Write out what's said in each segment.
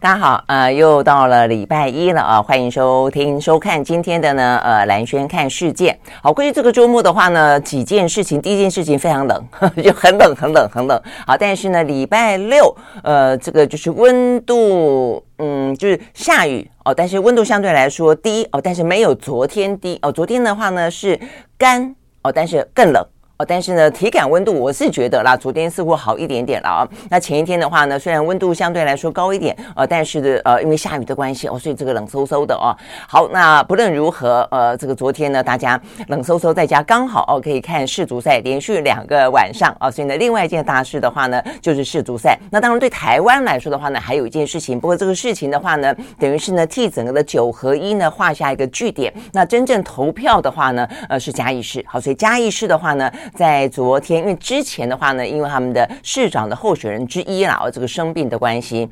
大家好，呃，又到了礼拜一了啊，欢迎收听收看今天的呢，呃，兰轩看世界。好，关于这个周末的话呢，几件事情，第一件事情非常冷，呵就很冷，很冷，很冷。好，但是呢，礼拜六，呃，这个就是温度，嗯，就是下雨哦，但是温度相对来说低哦，但是没有昨天低哦。昨天的话呢是干哦，但是更冷。哦，但是呢，体感温度我是觉得啦，昨天似乎好一点点了啊。那前一天的话呢，虽然温度相对来说高一点，呃，但是的呃，因为下雨的关系哦，所以这个冷飕飕的哦。好，那不论如何，呃，这个昨天呢，大家冷飕飕在家刚好哦，可以看世足赛，连续两个晚上啊。所以呢，另外一件大事的话呢，就是世足赛。那当然对台湾来说的话呢，还有一件事情，不过这个事情的话呢，等于是呢替整个的九合一呢画下一个句点。那真正投票的话呢，呃，是嘉义市。好，所以嘉义市的话呢。在昨天，因为之前的话呢，因为他们的市长的候选人之一啦，这个生病的关系。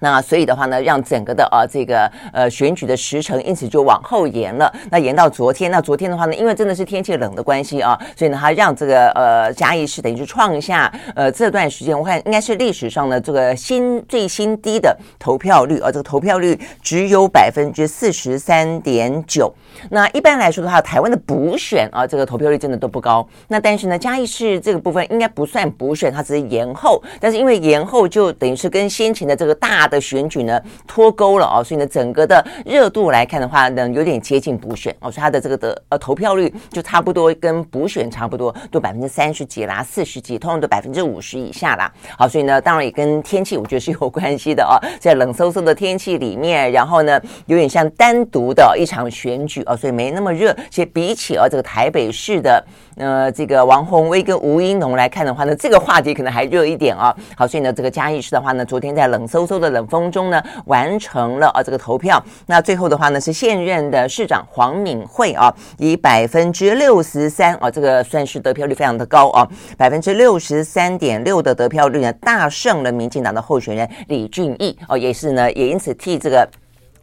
那所以的话呢，让整个的呃这个呃选举的时程因此就往后延了。那延到昨天，那昨天的话呢，因为真的是天气冷的关系啊，所以呢，它让这个呃嘉义市等于是创下呃这段时间我看应该是历史上的这个新最新低的投票率，而、这个投票率只有百分之四十三点九。那一般来说的话，台湾的补选啊，这个投票率真的都不高。那但是呢，嘉义市这个部分应该不算补选，它只是延后。但是因为延后，就等于是跟先前的这个大的选举呢脱钩了哦，所以呢，整个的热度来看的话呢，有点接近补选哦，所以它的这个的呃投票率就差不多跟补选差不多，都百分之三十几啦、四十几，通常都百分之五十以下啦。好，所以呢，当然也跟天气我觉得是有关系的哦，在冷飕飕的天气里面，然后呢，有点像单独的一场选举哦，所以没那么热。其实比起啊这个台北市的呃这个王宏威跟吴英龙来看的话呢，这个话题可能还热一点啊。好，所以呢，这个嘉义市的话呢，昨天在冷飕飕的冷风中。呢完成了啊这个投票，那最后的话呢是现任的市长黄敏惠啊，以百分之六十三啊，这个算是得票率非常的高啊，百分之六十三点六的得票率呢，大胜了民进党的候选人李俊毅哦，也是呢也因此替这个。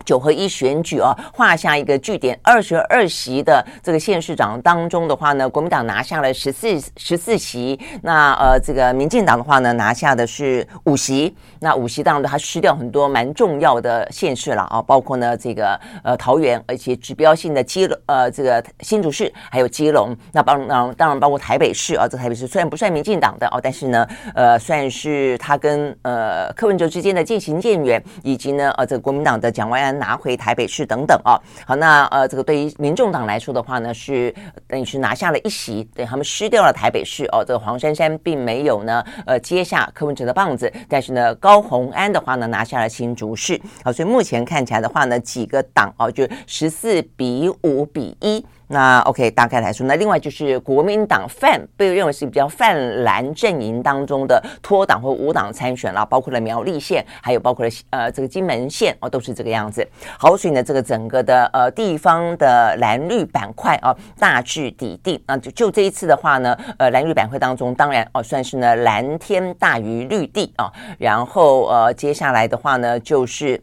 九合一选举啊，画下一个据点。二十二席的这个县市长当中的话呢，国民党拿下了十四十四席。那呃，这个民进党的话呢，拿下的是五席。那五席当中，他失掉很多蛮重要的县市了啊，包括呢这个呃桃园，而且指标性的基呃这个新竹市，还有基隆。那包当当然包括台北市啊，这台北市虽然不算民进党的哦，但是呢呃算是他跟呃柯文哲之间的渐行渐远，以及呢呃这个国民党的蒋万安。拿回台北市等等哦，好，那呃，这个对于民众党来说的话呢，是等于是拿下了一席，对他们失掉了台北市哦。这个黄珊珊并没有呢，呃，接下柯文哲的棒子，但是呢，高红安的话呢，拿下了新竹市，好，所以目前看起来的话呢，几个党哦，就十四比五比一。那 OK，大概来说，那另外就是国民党泛被认为是比较泛蓝阵营当中的脱党或无党参选了，包括了苗栗县，还有包括了呃这个金门县哦，都是这个样子。好，所以呢，这个整个的呃地方的蓝绿板块啊，大致底定。那就就这一次的话呢，呃蓝绿板块当中，当然哦算是呢蓝天大于绿地啊。然后呃接下来的话呢，就是。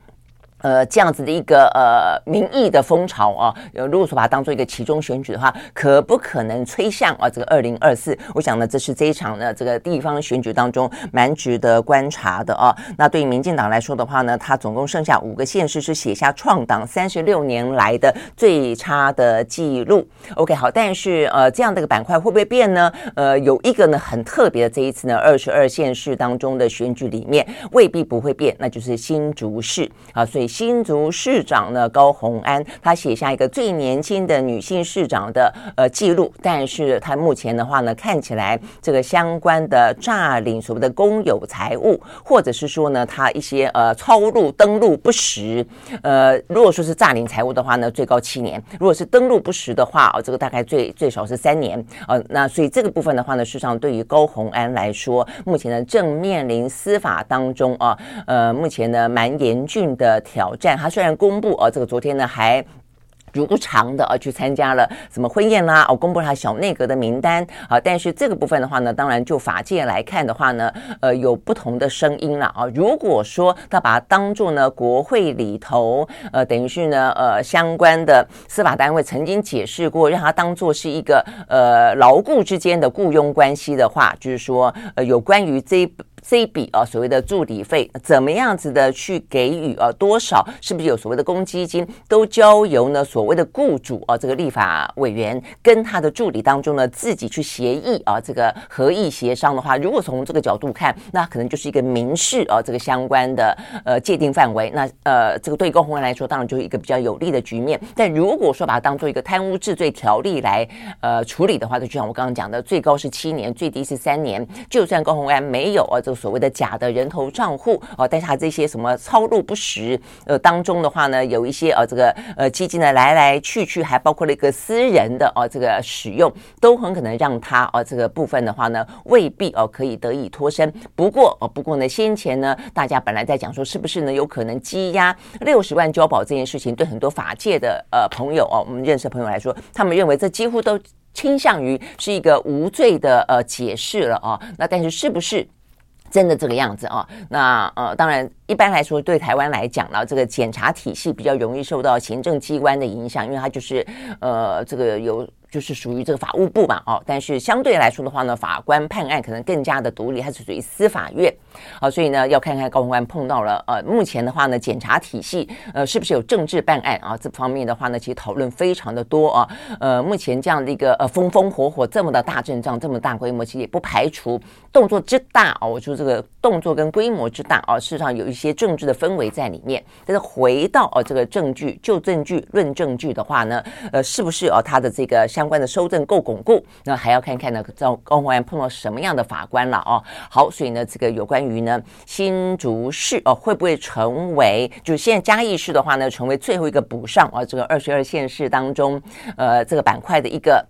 呃，这样子的一个呃民意的风潮啊，如果说把它当做一个其中选举的话，可不可能吹向啊这个二零二四？我想呢，这是这一场呢这个地方选举当中蛮值得观察的啊。那对于民进党来说的话呢，它总共剩下五个县市是写下创党三十六年来的最差的记录。OK，好，但是呃这样的一个板块会不会变呢？呃，有一个呢很特别的，这一次呢二十二县市当中的选举里面未必不会变，那就是新竹市啊，所以。新竹市长呢，高虹安，他写下一个最年轻的女性市长的呃记录，但是他目前的话呢，看起来这个相关的诈领所谓的公有财物，或者是说呢，他一些呃抄录登录不实，呃，如果说是诈领财物的话呢，最高七年；如果是登录不实的话，哦，这个大概最最少是三年。呃，那所以这个部分的话呢，事实上对于高虹安来说，目前呢正面临司法当中啊，呃，目前呢蛮严峻的条。挑战，他虽然公布，呃，这个昨天呢还如常的啊去参加了什么婚宴啦，哦，公布了他小内阁的名单啊，但是这个部分的话呢，当然就法界来看的话呢，呃，有不同的声音了啊。如果说他把它当做呢国会里头，呃，等于是呢，呃，相关的司法单位曾经解释过，让他当做是一个呃劳雇之间的雇佣关系的话，就是说，呃，有关于这。这一笔啊，所谓的助理费，怎么样子的去给予啊？多少？是不是有所谓的公积金？都交由呢所谓的雇主啊，这个立法委员跟他的助理当中呢自己去协议啊，这个合议协商的话，如果从这个角度看，那可能就是一个民事啊，这个相关的呃界定范围。那呃，这个对高虹安来说，当然就是一个比较有利的局面。但如果说把它当做一个贪污治罪条例来呃处理的话，就像我刚刚讲的，最高是七年，最低是三年。就算高虹安没有啊，这所谓的假的人头账户哦，但是他这些什么抄录不实，呃，当中的话呢，有一些呃，这个呃基金的来来去去，还包括了一个私人的哦，这个使用，都很可能让他哦这个部分的话呢，未必哦可以得以脱身。不过哦，不过呢，先前呢，大家本来在讲说，是不是呢有可能积压六十万交保这件事情，对很多法界的呃朋友哦，我们认识的朋友来说，他们认为这几乎都倾向于是一个无罪的呃解释了哦。那但是是不是？真的这个样子啊？那呃，当然，一般来说，对台湾来讲呢，这个检察体系比较容易受到行政机关的影响，因为它就是呃，这个有。就是属于这个法务部嘛，哦，但是相对来说的话呢，法官判案可能更加的独立，它是属于司法院，好，所以呢，要看看高虹安碰到了呃，目前的话呢，检察体系呃是不是有政治办案啊？这方面的话呢，其实讨论非常的多啊，呃，目前这样的一个呃风风火火这么的大阵仗，这么大规模，其实也不排除动作之大啊，我说这个动作跟规模之大啊，事实上有一些政治的氛围在里面。但是回到哦这个证据，就证据论证据的话呢，呃，是不是哦他的这个相关的收证够巩固，那还要看看呢，高虹安碰到什么样的法官了哦。好，所以呢，这个有关于呢新竹市哦，会不会成为就现在嘉义市的话呢，成为最后一个补上啊这个二十二县市当中呃这个板块的一个。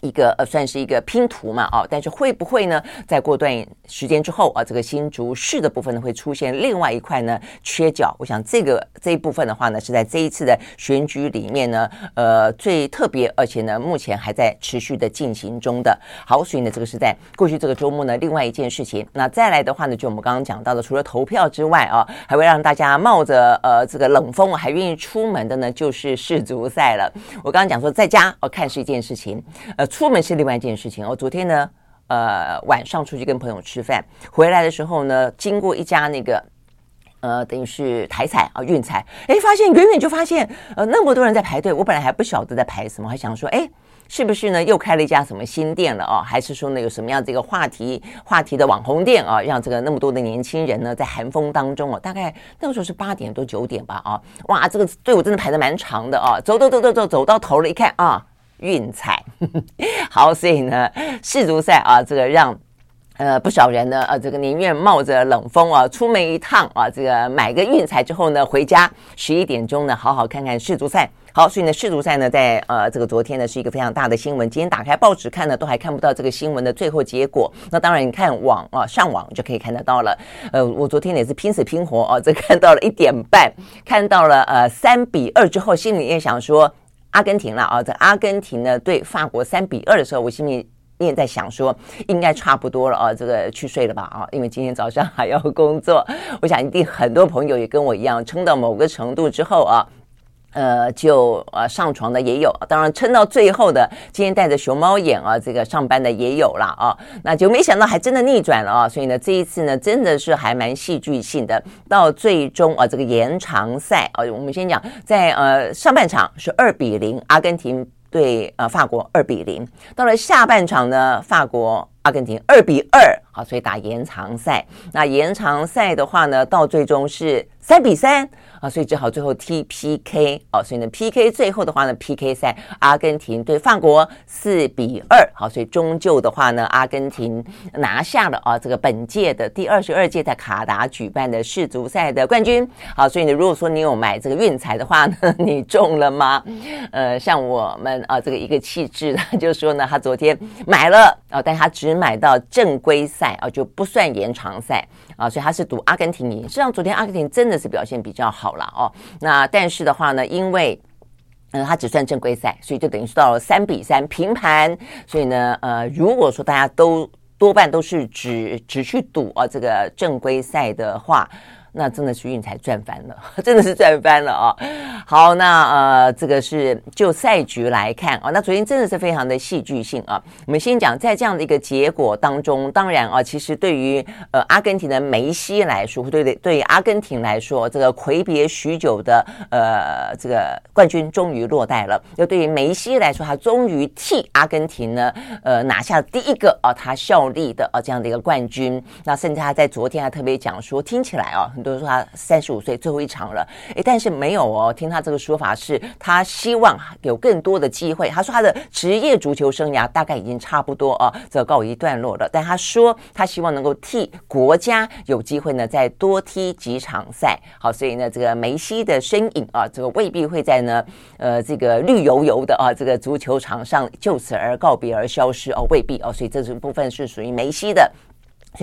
一个呃，算是一个拼图嘛，哦，但是会不会呢？在过段时间之后啊，这个新竹市的部分呢，会出现另外一块呢缺角。我想这个这一部分的话呢，是在这一次的选举里面呢，呃，最特别，而且呢，目前还在持续的进行中的。好，所以呢，这个是在过去这个周末呢，另外一件事情。那再来的话呢，就我们刚刚讲到的，除了投票之外啊，还会让大家冒着呃这个冷风还愿意出门的呢，就是世足赛了。我刚刚讲说，在家哦看是一件事情，呃。出门是另外一件事情。我昨天呢，呃，晚上出去跟朋友吃饭，回来的时候呢，经过一家那个，呃，等于是台彩啊运彩，哎，发现远远就发现，呃，那么多人在排队。我本来还不晓得在排什么，还想说，哎，是不是呢又开了一家什么新店了啊？还是说呢有什么样这个话题话题的网红店啊？让这个那么多的年轻人呢在寒风当中啊，大概那个时候是八点多九点吧啊，哇，这个队伍真的排得蛮长的啊，走走走走走走到头了，一看啊。运彩，好，所以呢，世足赛啊，这个让呃不少人呢，呃，这个宁愿冒着冷风啊，出门一趟啊，这个买个运彩之后呢，回家十一点钟呢，好好看看世足赛。好，所以呢，世足赛呢，在呃这个昨天呢，是一个非常大的新闻。今天打开报纸看呢，都还看不到这个新闻的最后结果。那当然，你看网啊，上网就可以看得到了。呃，我昨天也是拼死拼活啊，这看到了一点半，看到了呃三比二之后，心里也想说。阿根廷了啊！这阿根廷呢对法国三比二的时候，我心里也在想说，应该差不多了啊，这个去睡了吧啊，因为今天早上还要工作。我想一定很多朋友也跟我一样，撑到某个程度之后啊。呃，就呃上床的也有，当然撑到最后的，今天戴着熊猫眼啊，这个上班的也有了啊，那就没想到还真的逆转了啊，所以呢，这一次呢，真的是还蛮戏剧性的，到最终啊，这个延长赛啊，我们先讲在呃上半场是二比零，阿根廷对呃法国二比零，到了下半场呢，法国阿根廷二比二，好，所以打延长赛，那延长赛的话呢，到最终是三比三。啊，所以只好最后踢 PK 哦，所以呢 PK 最后的话呢 PK 赛阿根廷对法国四比二，好，所以终究的话呢阿根廷拿下了啊这个本届的第二十二届在卡达举办的世足赛的冠军，好，所以呢如果说你有买这个运彩的话呢，你中了吗？呃，像我们啊这个一个气质的就说呢他昨天买了啊，但他只买到正规赛啊就不算延长赛啊，所以他是赌阿根廷赢，实际上昨天阿根廷真的是表现比较好。了哦，那但是的话呢，因为嗯，他只算正规赛，所以就等于是到了三比三平盘。所以呢，呃，如果说大家都多半都是只只去赌啊这个正规赛的话。那真的是运才赚翻了，真的是赚翻了啊！好，那呃，这个是就赛局来看啊，那昨天真的是非常的戏剧性啊。我们先讲，在这样的一个结果当中，当然啊，其实对于呃阿根廷的梅西来说，对对，对阿根廷来说，这个魁别许久的呃这个冠军终于落袋了。又对于梅西来说，他终于替阿根廷呢呃拿下第一个啊他效力的啊这样的一个冠军。那甚至他在昨天还特别讲说，听起来啊很多。就是说他三十五岁最后一场了，诶，但是没有哦。听他这个说法是，他希望有更多的机会。他说他的职业足球生涯大概已经差不多啊，这告一段落了。但他说他希望能够替国家有机会呢，再多踢几场赛。好，所以呢，这个梅西的身影啊，这个未必会在呢，呃，这个绿油油的啊，这个足球场上就此而告别而消失哦，未必哦。所以这部分是属于梅西的。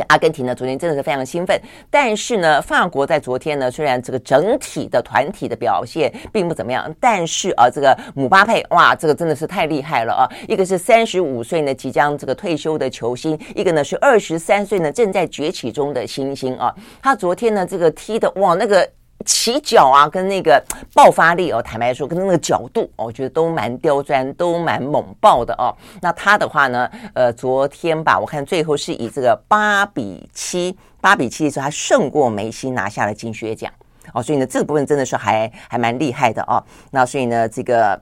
阿根廷呢，昨天真的是非常兴奋，但是呢，法国在昨天呢，虽然这个整体的团体的表现并不怎么样，但是啊，这个姆巴佩哇，这个真的是太厉害了啊！一个是三十五岁呢，即将这个退休的球星，一个呢是二十三岁呢，正在崛起中的新星啊。他昨天呢，这个踢的哇，那个。起脚啊，跟那个 爆发力哦，坦白说，跟那个角度，我觉得都蛮刁钻，都蛮猛爆的哦。那他的话呢，呃，昨天吧，我看最后是以这个八比七，八比七的时候，他胜过梅西，拿下了金靴奖哦。所以呢，这个部分真的是还还蛮厉害的哦。那所以呢，这个。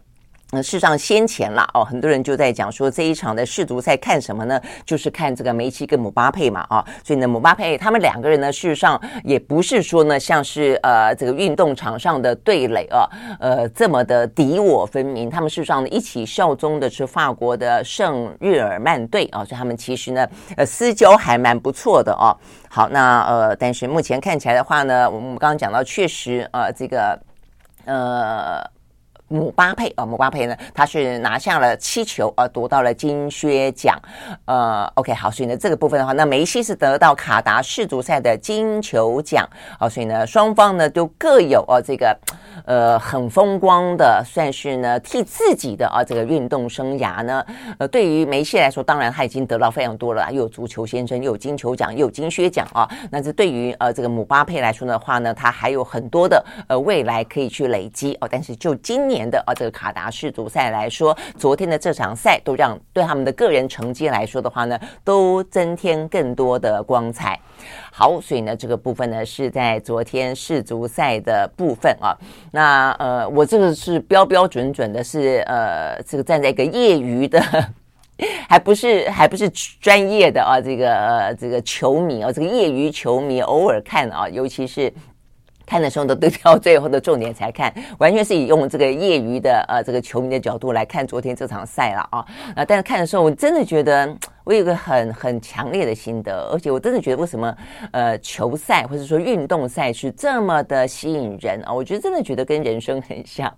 那事实上先前啦，哦，很多人就在讲说这一场的世足赛看什么呢？就是看这个梅西跟姆巴佩嘛，啊，所以呢，姆巴佩他们两个人呢，事实上也不是说呢，像是呃这个运动场上的对垒啊，呃这么的敌我分明。他们事实上呢，一起效忠的是法国的圣日耳曼队啊，所以他们其实呢，呃私交还蛮不错的哦。好，那呃，但是目前看起来的话呢，我们刚刚讲到，确实呃这个呃。姆巴佩啊，姆巴佩呢，他是拿下了七球，呃，夺到了金靴奖，呃，OK，好，所以呢，这个部分的话，那梅西是得到卡达世足赛的金球奖，好，所以呢，双方呢都各有呃这个。呃，很风光的，算是呢替自己的啊这个运动生涯呢，呃，对于梅西来说，当然他已经得到非常多了，又有足球先生，又有金球奖，又有金靴奖啊。那这对于呃这个姆巴佩来说的话呢，他还有很多的呃未来可以去累积哦。但是就今年的啊这个卡达世足赛来说，昨天的这场赛都让对他们的个人成绩来说的话呢，都增添更多的光彩。好，所以呢，这个部分呢是在昨天世足赛的部分啊。那呃，我这个是标标准准的是，呃，这个站在一个业余的，还不是还不是专业的啊，这个呃这个球迷啊，这个业余球迷偶尔看啊，尤其是看的时候都都挑最后的重点才看，完全是以用这个业余的呃这个球迷的角度来看昨天这场赛了啊。啊，但是看的时候，我真的觉得。我有个很很强烈的心得，而且我真的觉得为什么呃球赛或者说运动赛事这么的吸引人啊？我觉得真的觉得跟人生很像，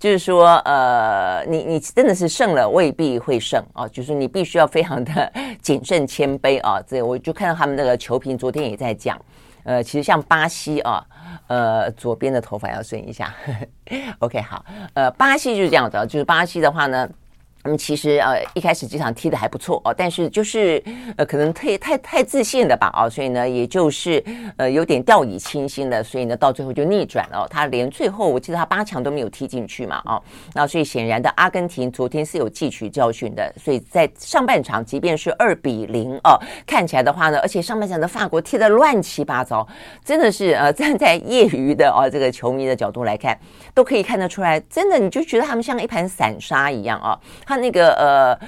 就是说呃你你真的是胜了未必会胜啊，就是你必须要非常的谨慎谦卑啊。这我就看到他们那个球评昨天也在讲，呃，其实像巴西啊，呃，左边的头发要顺一下，OK 好，呃，巴西就是这样子，就是巴西的话呢。他们其实呃一开始几场踢得还不错哦，但是就是呃可能太太太自信了吧啊，所以呢也就是呃有点掉以轻心了，所以呢到最后就逆转了。他连最后我记得他八强都没有踢进去嘛啊，那所以显然的阿根廷昨天是有汲取教训的，所以在上半场即便是二比零哦，看起来的话呢，而且上半场的法国踢得乱七八糟，真的是呃 站在业余的啊这个球迷的角度来看，都可以看得出来，真的你就觉得他们像一盘散沙一样啊，他那个呃，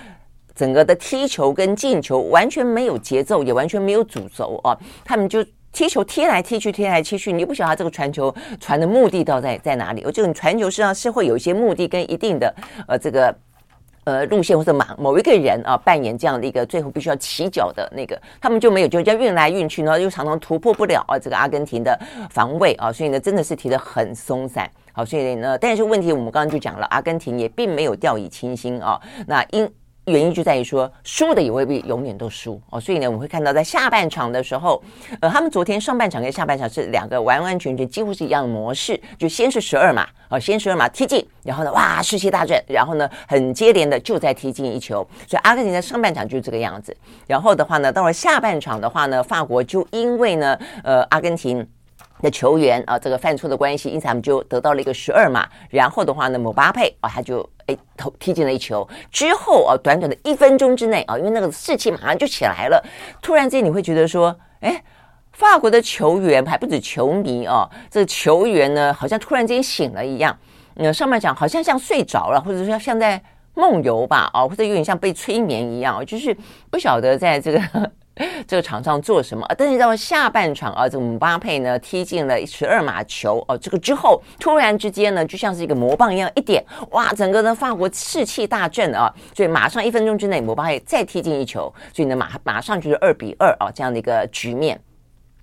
整个的踢球跟进球完全没有节奏，也完全没有主轴啊。他们就踢球踢来踢去，踢来踢去，你不晓得这个传球传的目的到在在哪里。而这种传球实际上是会有一些目的跟一定的呃这个呃路线或者某某一个人啊扮演这样的一个最后必须要起脚的那个，他们就没有，就叫运来运去呢，又常常突破不了啊这个阿根廷的防卫啊，所以呢真的是踢得很松散。好，所以呢，但是问题我们刚刚就讲了，阿根廷也并没有掉以轻心啊。那因原因就在于说，输的也未必永远都输哦。所以呢，我们会看到在下半场的时候，呃，他们昨天上半场跟下半场是两个完完全全几乎是一样的模式，就先是十二码哦，先十二码踢进，然后呢，哇，士气大振，然后呢，很接连的就在踢进一球。所以阿根廷在上半场就是这个样子。然后的话呢，到了下半场的话呢，法国就因为呢，呃，阿根廷。的球员啊，这个犯错的关系，因此他们就得到了一个十二码。然后的话呢，姆巴佩啊，他就哎投踢进了一球。之后啊，短短的一分钟之内啊，因为那个士气马上就起来了。突然间，你会觉得说，哎，法国的球员还不止球迷啊，这球员呢，好像突然间醒了一样。那上半场好像像睡着了，或者说像在梦游吧，啊，或者有点像被催眠一样，就是不晓得在这个。这个场上做什么？但是到了下半场啊，这姆巴佩呢踢进了十二码球哦。这个之后突然之间呢，就像是一个魔棒一样一点，哇，整个呢法国士气大振啊！所以马上一分钟之内，姆巴佩再踢进一球，所以呢马马上就是二比二啊这样的一个局面。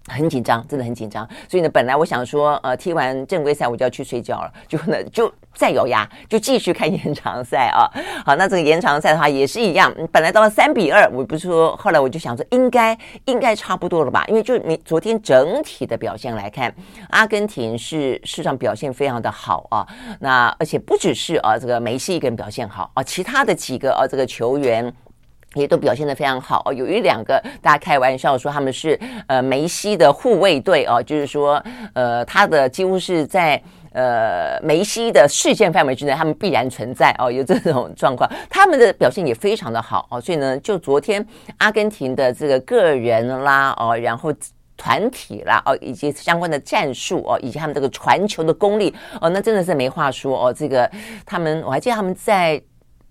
很紧张，真的很紧张。所以呢，本来我想说，呃，踢完正规赛我就要去睡觉了，就呢就再咬牙，就继续看延长赛啊。好，那这个延长赛的话也是一样，本来到了三比二，我不是说，后来我就想说，应该应该差不多了吧？因为就你昨天整体的表现来看，阿根廷是市场表现非常的好啊。那而且不只是啊，这个梅西一个人表现好啊，其他的几个啊这个球员。也都表现得非常好哦，有一两个大家开玩笑说他们是呃梅西的护卫队哦，就是说呃他的几乎是在呃梅西的视线范围之内，他们必然存在哦，有这种状况，他们的表现也非常的好哦，所以呢，就昨天阿根廷的这个个人啦哦，然后团体啦哦，以及相关的战术哦，以及他们这个传球的功力哦，那真的是没话说哦，这个他们我还记得他们在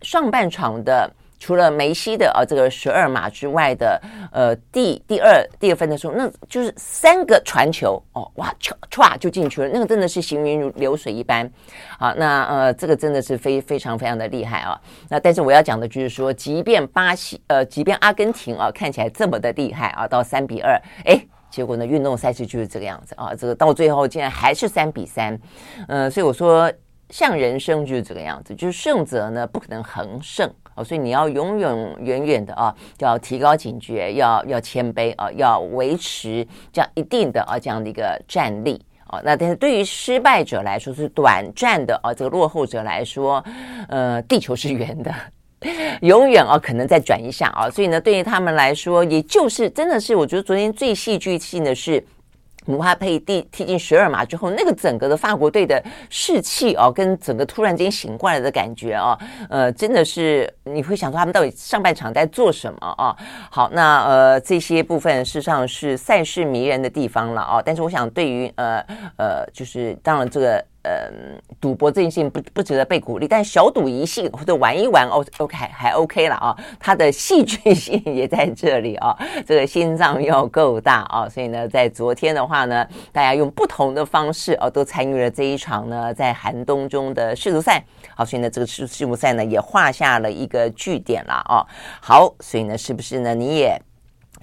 上半场的。除了梅西的啊这个十二码之外的呃第第二第二分的时候，那就是三个传球哦哇唰唰就进去了，那个真的是行云如流水一般啊。那呃这个真的是非非常非常的厉害啊。那但是我要讲的就是说，即便巴西呃即便阿根廷啊看起来这么的厉害啊，到三比二，哎，结果呢运动赛事就是这个样子啊，这个到最后竟然还是三比三，嗯，所以我说像人生就是这个样子，就是胜者呢不可能恒胜。哦，所以你要永永远远的啊，要提高警觉，要要谦卑啊，要维持这样一定的啊这样的一个战力啊。那但是对于失败者来说是短暂的啊，这个落后者来说，呃，地球是圆的，永远啊可能再转一下啊。所以呢，对于他们来说，也就是真的是我觉得昨天最戏剧性的是。姆巴佩踢踢进十二码之后，那个整个的法国队的士气哦，跟整个突然间醒过来的感觉哦，呃，真的是你会想说他们到底上半场在做什么哦？好，那呃这些部分事实上是赛事迷人的地方了哦。但是我想对于呃呃，就是当然这个。嗯，赌博这件事情不不值得被鼓励，但小赌怡兴或者玩一玩哦，OK 还 OK 了啊，它的戏剧性也在这里啊，这个心脏要够大啊，所以呢，在昨天的话呢，大家用不同的方式哦，都参与了这一场呢，在寒冬中的世足赛，好，所以呢，这个世世足赛呢也画下了一个句点了啊，好，所以呢，是不是呢，你也？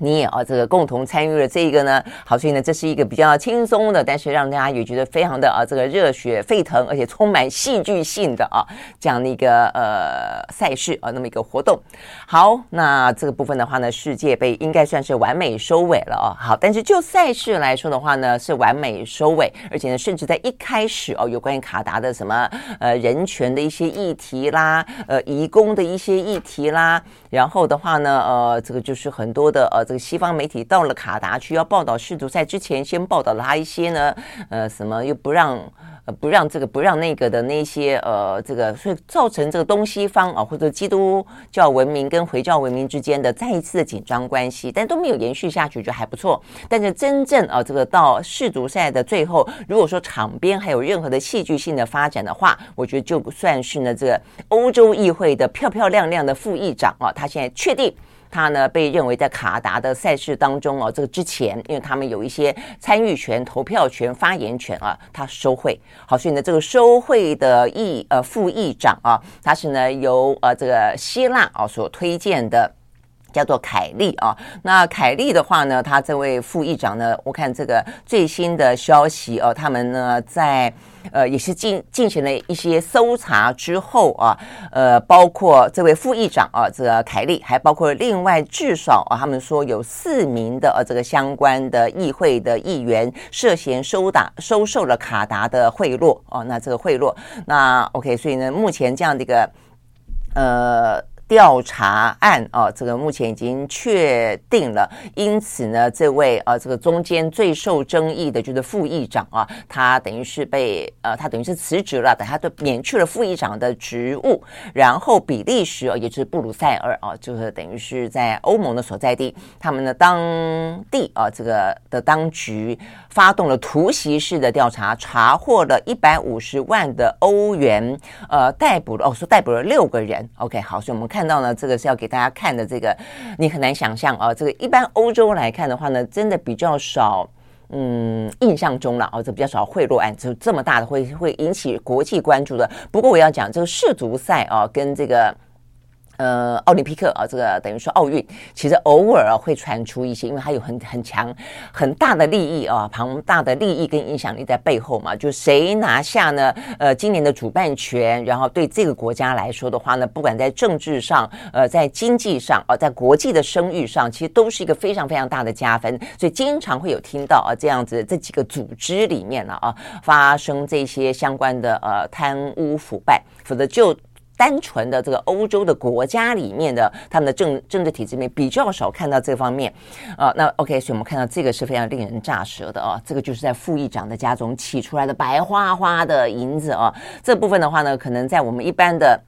你也啊，这个共同参与了这个呢，好，所以呢，这是一个比较轻松的，但是让大家也觉得非常的啊，这个热血沸腾，而且充满戏剧性的啊，这样的一个呃赛事啊，那么一个活动。好，那这个部分的话呢，世界杯应该算是完美收尾了啊。好，但是就赛事来说的话呢，是完美收尾，而且呢，甚至在一开始哦，有关于卡达的什么呃人权的一些议题啦，呃，移工的一些议题啦，然后的话呢，呃，这个就是很多的呃。这个西方媒体到了卡达去要报道世足赛之前，先报道了他一些呢，呃，什么又不让呃不让这个不让那个的那些呃这个，所以造成这个东西方啊或者基督教文明跟回教文明之间的再一次的紧张关系，但都没有延续下去，就还不错。但是真正啊这个到世足赛的最后，如果说场边还有任何的戏剧性的发展的话，我觉得就算是呢这个欧洲议会的漂漂亮亮的副议长啊，他现在确定。他呢被认为在卡达的赛事当中哦，这个之前，因为他们有一些参与权、投票权、发言权啊，他收贿。好，所以呢，这个收贿的议呃副议长啊，他是呢由呃这个希腊啊所推荐的叫做凯利啊，那凯利的话呢，他这位副议长呢，我看这个最新的消息哦，他们呢在呃也是进进行了一些搜查之后啊，呃，包括这位副议长啊，这个凯利，还包括另外至少啊，他们说有四名的呃这个相关的议会的议员涉嫌收打收受了卡达的贿赂哦，那这个贿赂，那 OK，所以呢，目前这样的一个呃。调查案啊，这个目前已经确定了，因此呢，这位啊，这个中间最受争议的就是副议长啊，他等于是被呃，他等于是辞职了，等他都免去了副议长的职务，然后比利时啊，也就是布鲁塞尔啊，就是等于是在欧盟的所在地，他们的当地啊，这个的当局发动了突袭式的调查，查获了一百五十万的欧元，呃，逮捕了哦，说逮捕了六个人。OK，好，所以我们看。看到呢，这个是要给大家看的。这个你很难想象啊，这个一般欧洲来看的话呢，真的比较少。嗯，印象中了啊，这比较少贿赂案，就这么大的会会引起国际关注的。不过我要讲这个世足赛啊，跟这个。呃，奥林匹克啊，这个等于说奥运，其实偶尔啊会传出一些，因为它有很很强很大的利益啊，庞大的利益跟影响力在背后嘛。就谁拿下呢？呃，今年的主办权，然后对这个国家来说的话呢，不管在政治上，呃，在经济上啊，在国际的声誉上，其实都是一个非常非常大的加分。所以经常会有听到啊这样子这几个组织里面呢啊发生这些相关的呃贪污腐败，否则就。单纯的这个欧洲的国家里面的他们的政政治体制里面比较少看到这方面啊，那 OK，所以我们看到这个是非常令人咋舌的啊，这个就是在副议长的家中起出来的白花花的银子啊，这部分的话呢，可能在我们一般的。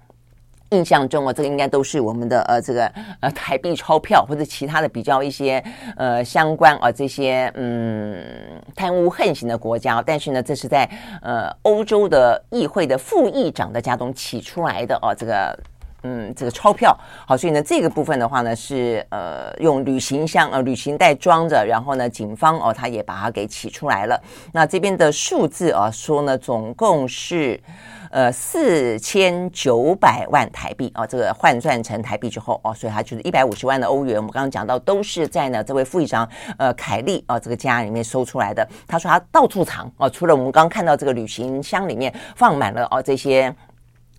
印象中啊，这个应该都是我们的呃这个呃台币钞票或者其他的比较一些呃相关啊这些嗯贪污横行的国家，但是呢，这是在呃欧洲的议会的副议长的家中取出来的哦，这个嗯这个钞票。好，所以呢这个部分的话呢是呃用旅行箱呃旅行袋装着，然后呢警方哦他也把它给取出来了。那这边的数字啊说呢总共是。呃，四千九百万台币啊，这个换算成台币之后哦，所以它就是一百五十万的欧元。我们刚刚讲到，都是在呢这位副议长呃凯利啊这个家里面搜出来的。他说他到处藏哦，除了我们刚看到这个旅行箱里面放满了哦这些。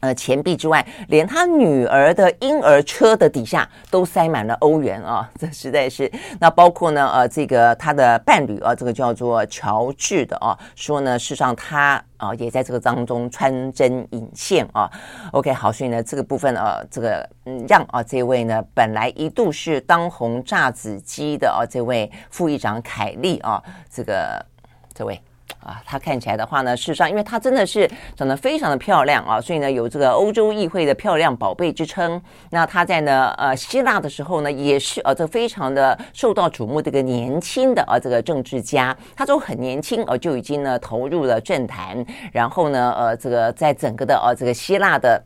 呃，钱币之外，连他女儿的婴儿车的底下都塞满了欧元啊！这实在是。那包括呢，呃，这个他的伴侣啊，这个叫做乔治的啊，说呢，事实上他啊也在这个当中穿针引线啊。OK，好，所以呢，这个部分啊，这个嗯，让啊这位呢本来一度是当红炸子鸡的啊这位副议长凯利啊，这个这位。啊，她看起来的话呢，事实上，因为她真的是长得非常的漂亮啊，所以呢，有这个欧洲议会的漂亮宝贝之称。那她在呢，呃，希腊的时候呢，也是呃、啊，这非常的受到瞩目的一个年轻的啊，这个政治家。他都很年轻啊，就已经呢投入了政坛，然后呢，呃，这个在整个的啊，这个希腊的。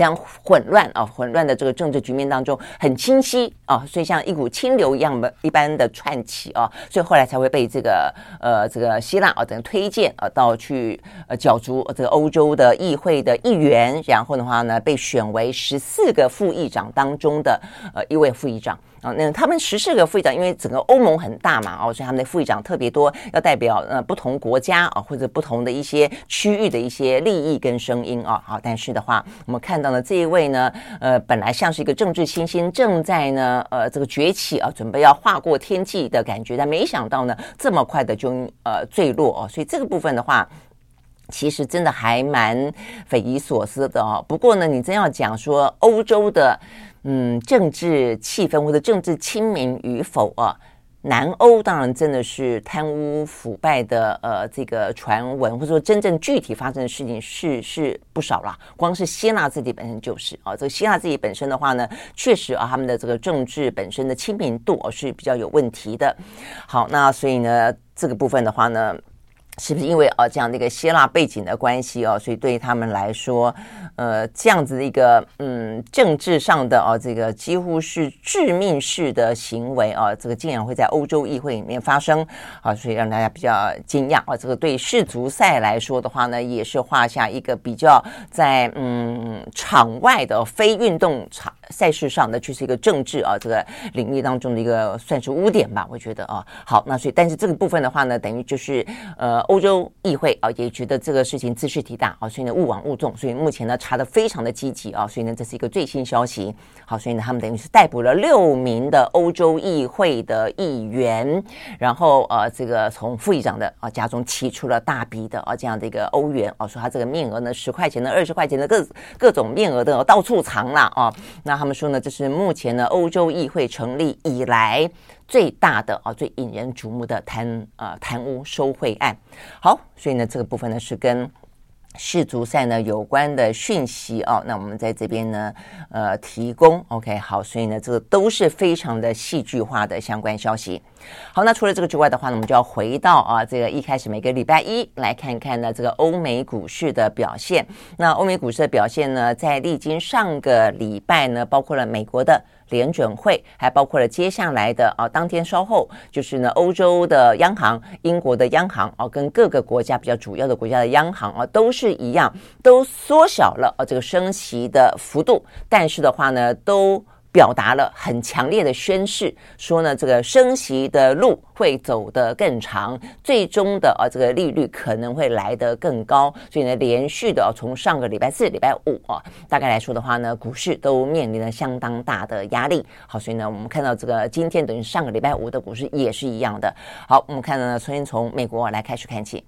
非常混乱啊，混乱的这个政治局面当中很清晰啊，所以像一股清流一样的一般的串起啊，所以后来才会被这个呃这个希腊啊等推荐啊到去呃角逐这个欧洲的议会的议员，然后的话呢被选为十四个副议长当中的呃一位副议长。啊，那他们十四个副议长，因为整个欧盟很大嘛，哦，所以他们的副议长特别多，要代表呃不同国家啊，或者不同的一些区域的一些利益跟声音啊。好，但是的话，我们看到了这一位呢，呃，本来像是一个政治新星，正在呢，呃，这个崛起啊，准备要划过天际的感觉，但没想到呢，这么快的就呃坠落哦。所以这个部分的话，其实真的还蛮匪夷所思的哦。不过呢，你真要讲说欧洲的。嗯，政治气氛或者政治清明与否啊？南欧当然真的是贪污腐败的呃这个传闻，或者说真正具体发生的事情是是不少啦。光是希腊自己本身就是啊，这个希腊自己本身的话呢，确实啊，他们的这个政治本身的清明度是比较有问题的。好，那所以呢，这个部分的话呢。是不是因为啊这样的一个希腊背景的关系哦，所以对于他们来说，呃，这样子的一个嗯政治上的啊这个几乎是致命式的行为啊，这个竟然会在欧洲议会里面发生啊，所以让大家比较惊讶啊。这个对世足赛来说的话呢，也是画下一个比较在嗯场外的非运动场赛事上的就是一个政治啊这个领域当中的一个算是污点吧，我觉得啊。好，那所以但是这个部分的话呢，等于就是呃欧洲议会啊也觉得这个事情兹事体大啊，所以呢误往误重，所以目前呢查的非常的积极啊，所以呢这是一个最新消息。好，所以呢他们等于是逮捕了六名的欧洲议会的议员，然后呃这个从副议长的啊家中提出了大笔的啊这样的一个欧元啊，说他这个面额呢十块钱的、二十块钱的各各种面额的到处藏了啊。那他们说呢，这是目前呢欧洲议会成立以来最大的啊最引人瞩目的贪啊贪污受贿案。好，所以呢这个部分呢是跟。世足赛呢有关的讯息哦，那我们在这边呢，呃，提供 OK 好，所以呢，这个都是非常的戏剧化的相关消息。好，那除了这个之外的话呢，我们就要回到啊，这个一开始每个礼拜一来看看呢，这个欧美股市的表现。那欧美股市的表现呢，在历经上个礼拜呢，包括了美国的。联准会还包括了接下来的啊，当天稍后就是呢，欧洲的央行、英国的央行啊，跟各个国家比较主要的国家的央行啊，都是一样，都缩小了啊这个升息的幅度，但是的话呢，都。表达了很强烈的宣示，说呢，这个升息的路会走得更长，最终的啊，这个利率可能会来得更高。所以呢，连续的从上个礼拜四、礼拜五啊，大概来说的话呢，股市都面临了相当大的压力。好，所以呢，我们看到这个今天等于上个礼拜五的股市也是一样的。好，我们看到呢，首先从美国来开始看起。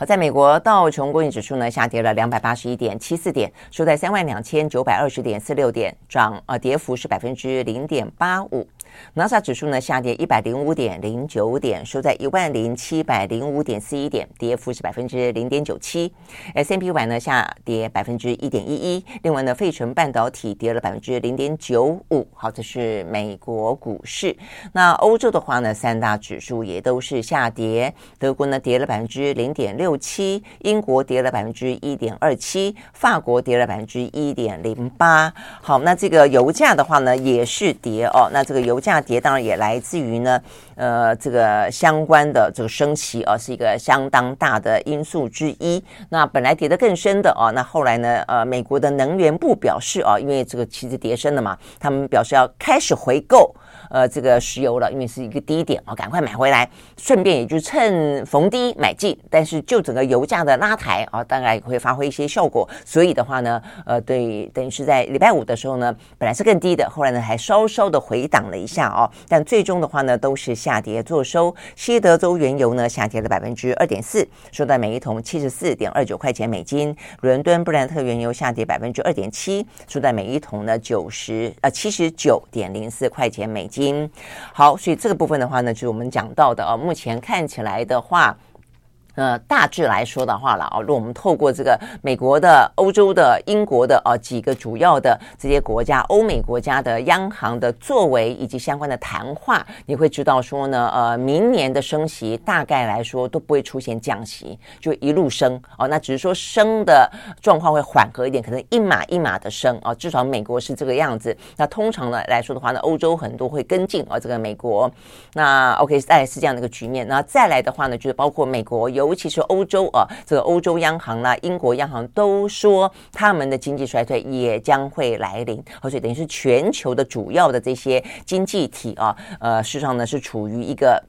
好，在美国道琼工业指数呢下跌了两百八十一点七四点，收在三万两千九百二十点四六点，涨呃跌幅是百分之零点八五。纳斯达指数呢下跌一百零五点零九点，收在一万零七百零五点四一点，跌幅是百分之零点九七。S&P 五百呢下跌百分之一点一一。另外呢，费城半导体跌了百分之零点九五。好，这是美国股市。那欧洲的话呢，三大指数也都是下跌。德国呢跌了百分之零点六七，英国跌了百分之一点二七，法国跌了百分之一点零八。好，那这个油价的话呢也是跌哦。那这个油价跌当然也来自于呢，呃，这个相关的这个升息啊，是一个相当大的因素之一。那本来跌得更深的啊，那后来呢，呃，美国的能源部表示啊，因为这个其实跌深了嘛，他们表示要开始回购。呃，这个石油了，因为是一个低点啊，赶快买回来，顺便也就趁逢低买进。但是就整个油价的拉抬啊，当然也会发挥一些效果。所以的话呢，呃，对，等于是在礼拜五的时候呢，本来是更低的，后来呢还稍稍的回档了一下哦。但最终的话呢，都是下跌做收。西德州原油呢下跌了百分之二点四，收在每一桶七十四点二九块钱美金。伦敦布兰特原油下跌百分之二点七，收在每一桶呢九十呃七十九点零四块钱美金。好，所以这个部分的话呢，就是我们讲到的啊，目前看起来的话。呃，大致来说的话了啊，如果我们透过这个美国的、欧洲的、英国的啊几个主要的这些国家、欧美国家的央行的作为以及相关的谈话，你会知道说呢，呃，明年的升息大概来说都不会出现降息，就一路升哦。那只是说升的状况会缓和一点，可能一码一码的升啊。至少美国是这个样子。那通常呢来说的话呢，欧洲很多会跟进啊这个美国。那 OK，大概是这样的一个局面。那再来的话呢，就是包括美国有。尤其是欧洲啊，这个欧洲央行啦、英国央行都说他们的经济衰退也将会来临，而且等于是全球的主要的这些经济体啊，呃，事实上呢是处于一个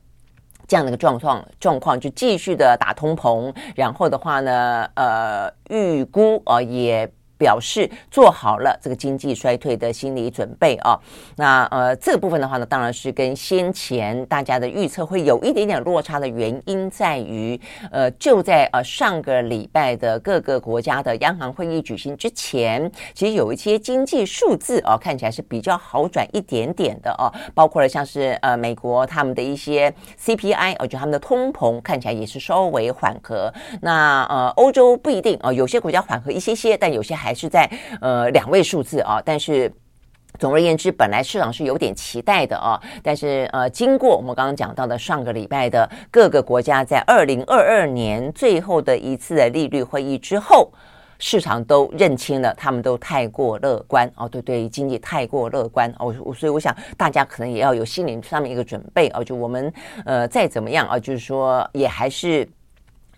这样的一个状况状况，就继续的打通膨，然后的话呢，呃，预估啊也。表示做好了这个经济衰退的心理准备啊，那呃这个部分的话呢，当然是跟先前大家的预测会有一点点落差的原因在于，呃就在呃上个礼拜的各个国家的央行会议举行之前，其实有一些经济数字啊看起来是比较好转一点点的哦，包括了像是呃美国他们的一些 CPI，我觉得他们的通膨看起来也是稍微缓和，那呃欧洲不一定啊，有些国家缓和一些些，但有些还。还是在呃两位数字啊，但是总而言之，本来市场是有点期待的啊，但是呃，经过我们刚刚讲到的上个礼拜的各个国家在二零二二年最后的一次的利率会议之后，市场都认清了，他们都太过乐观哦，对对，经济太过乐观哦，所以我想大家可能也要有心理上面一个准备哦，就我们呃再怎么样啊，就是说也还是。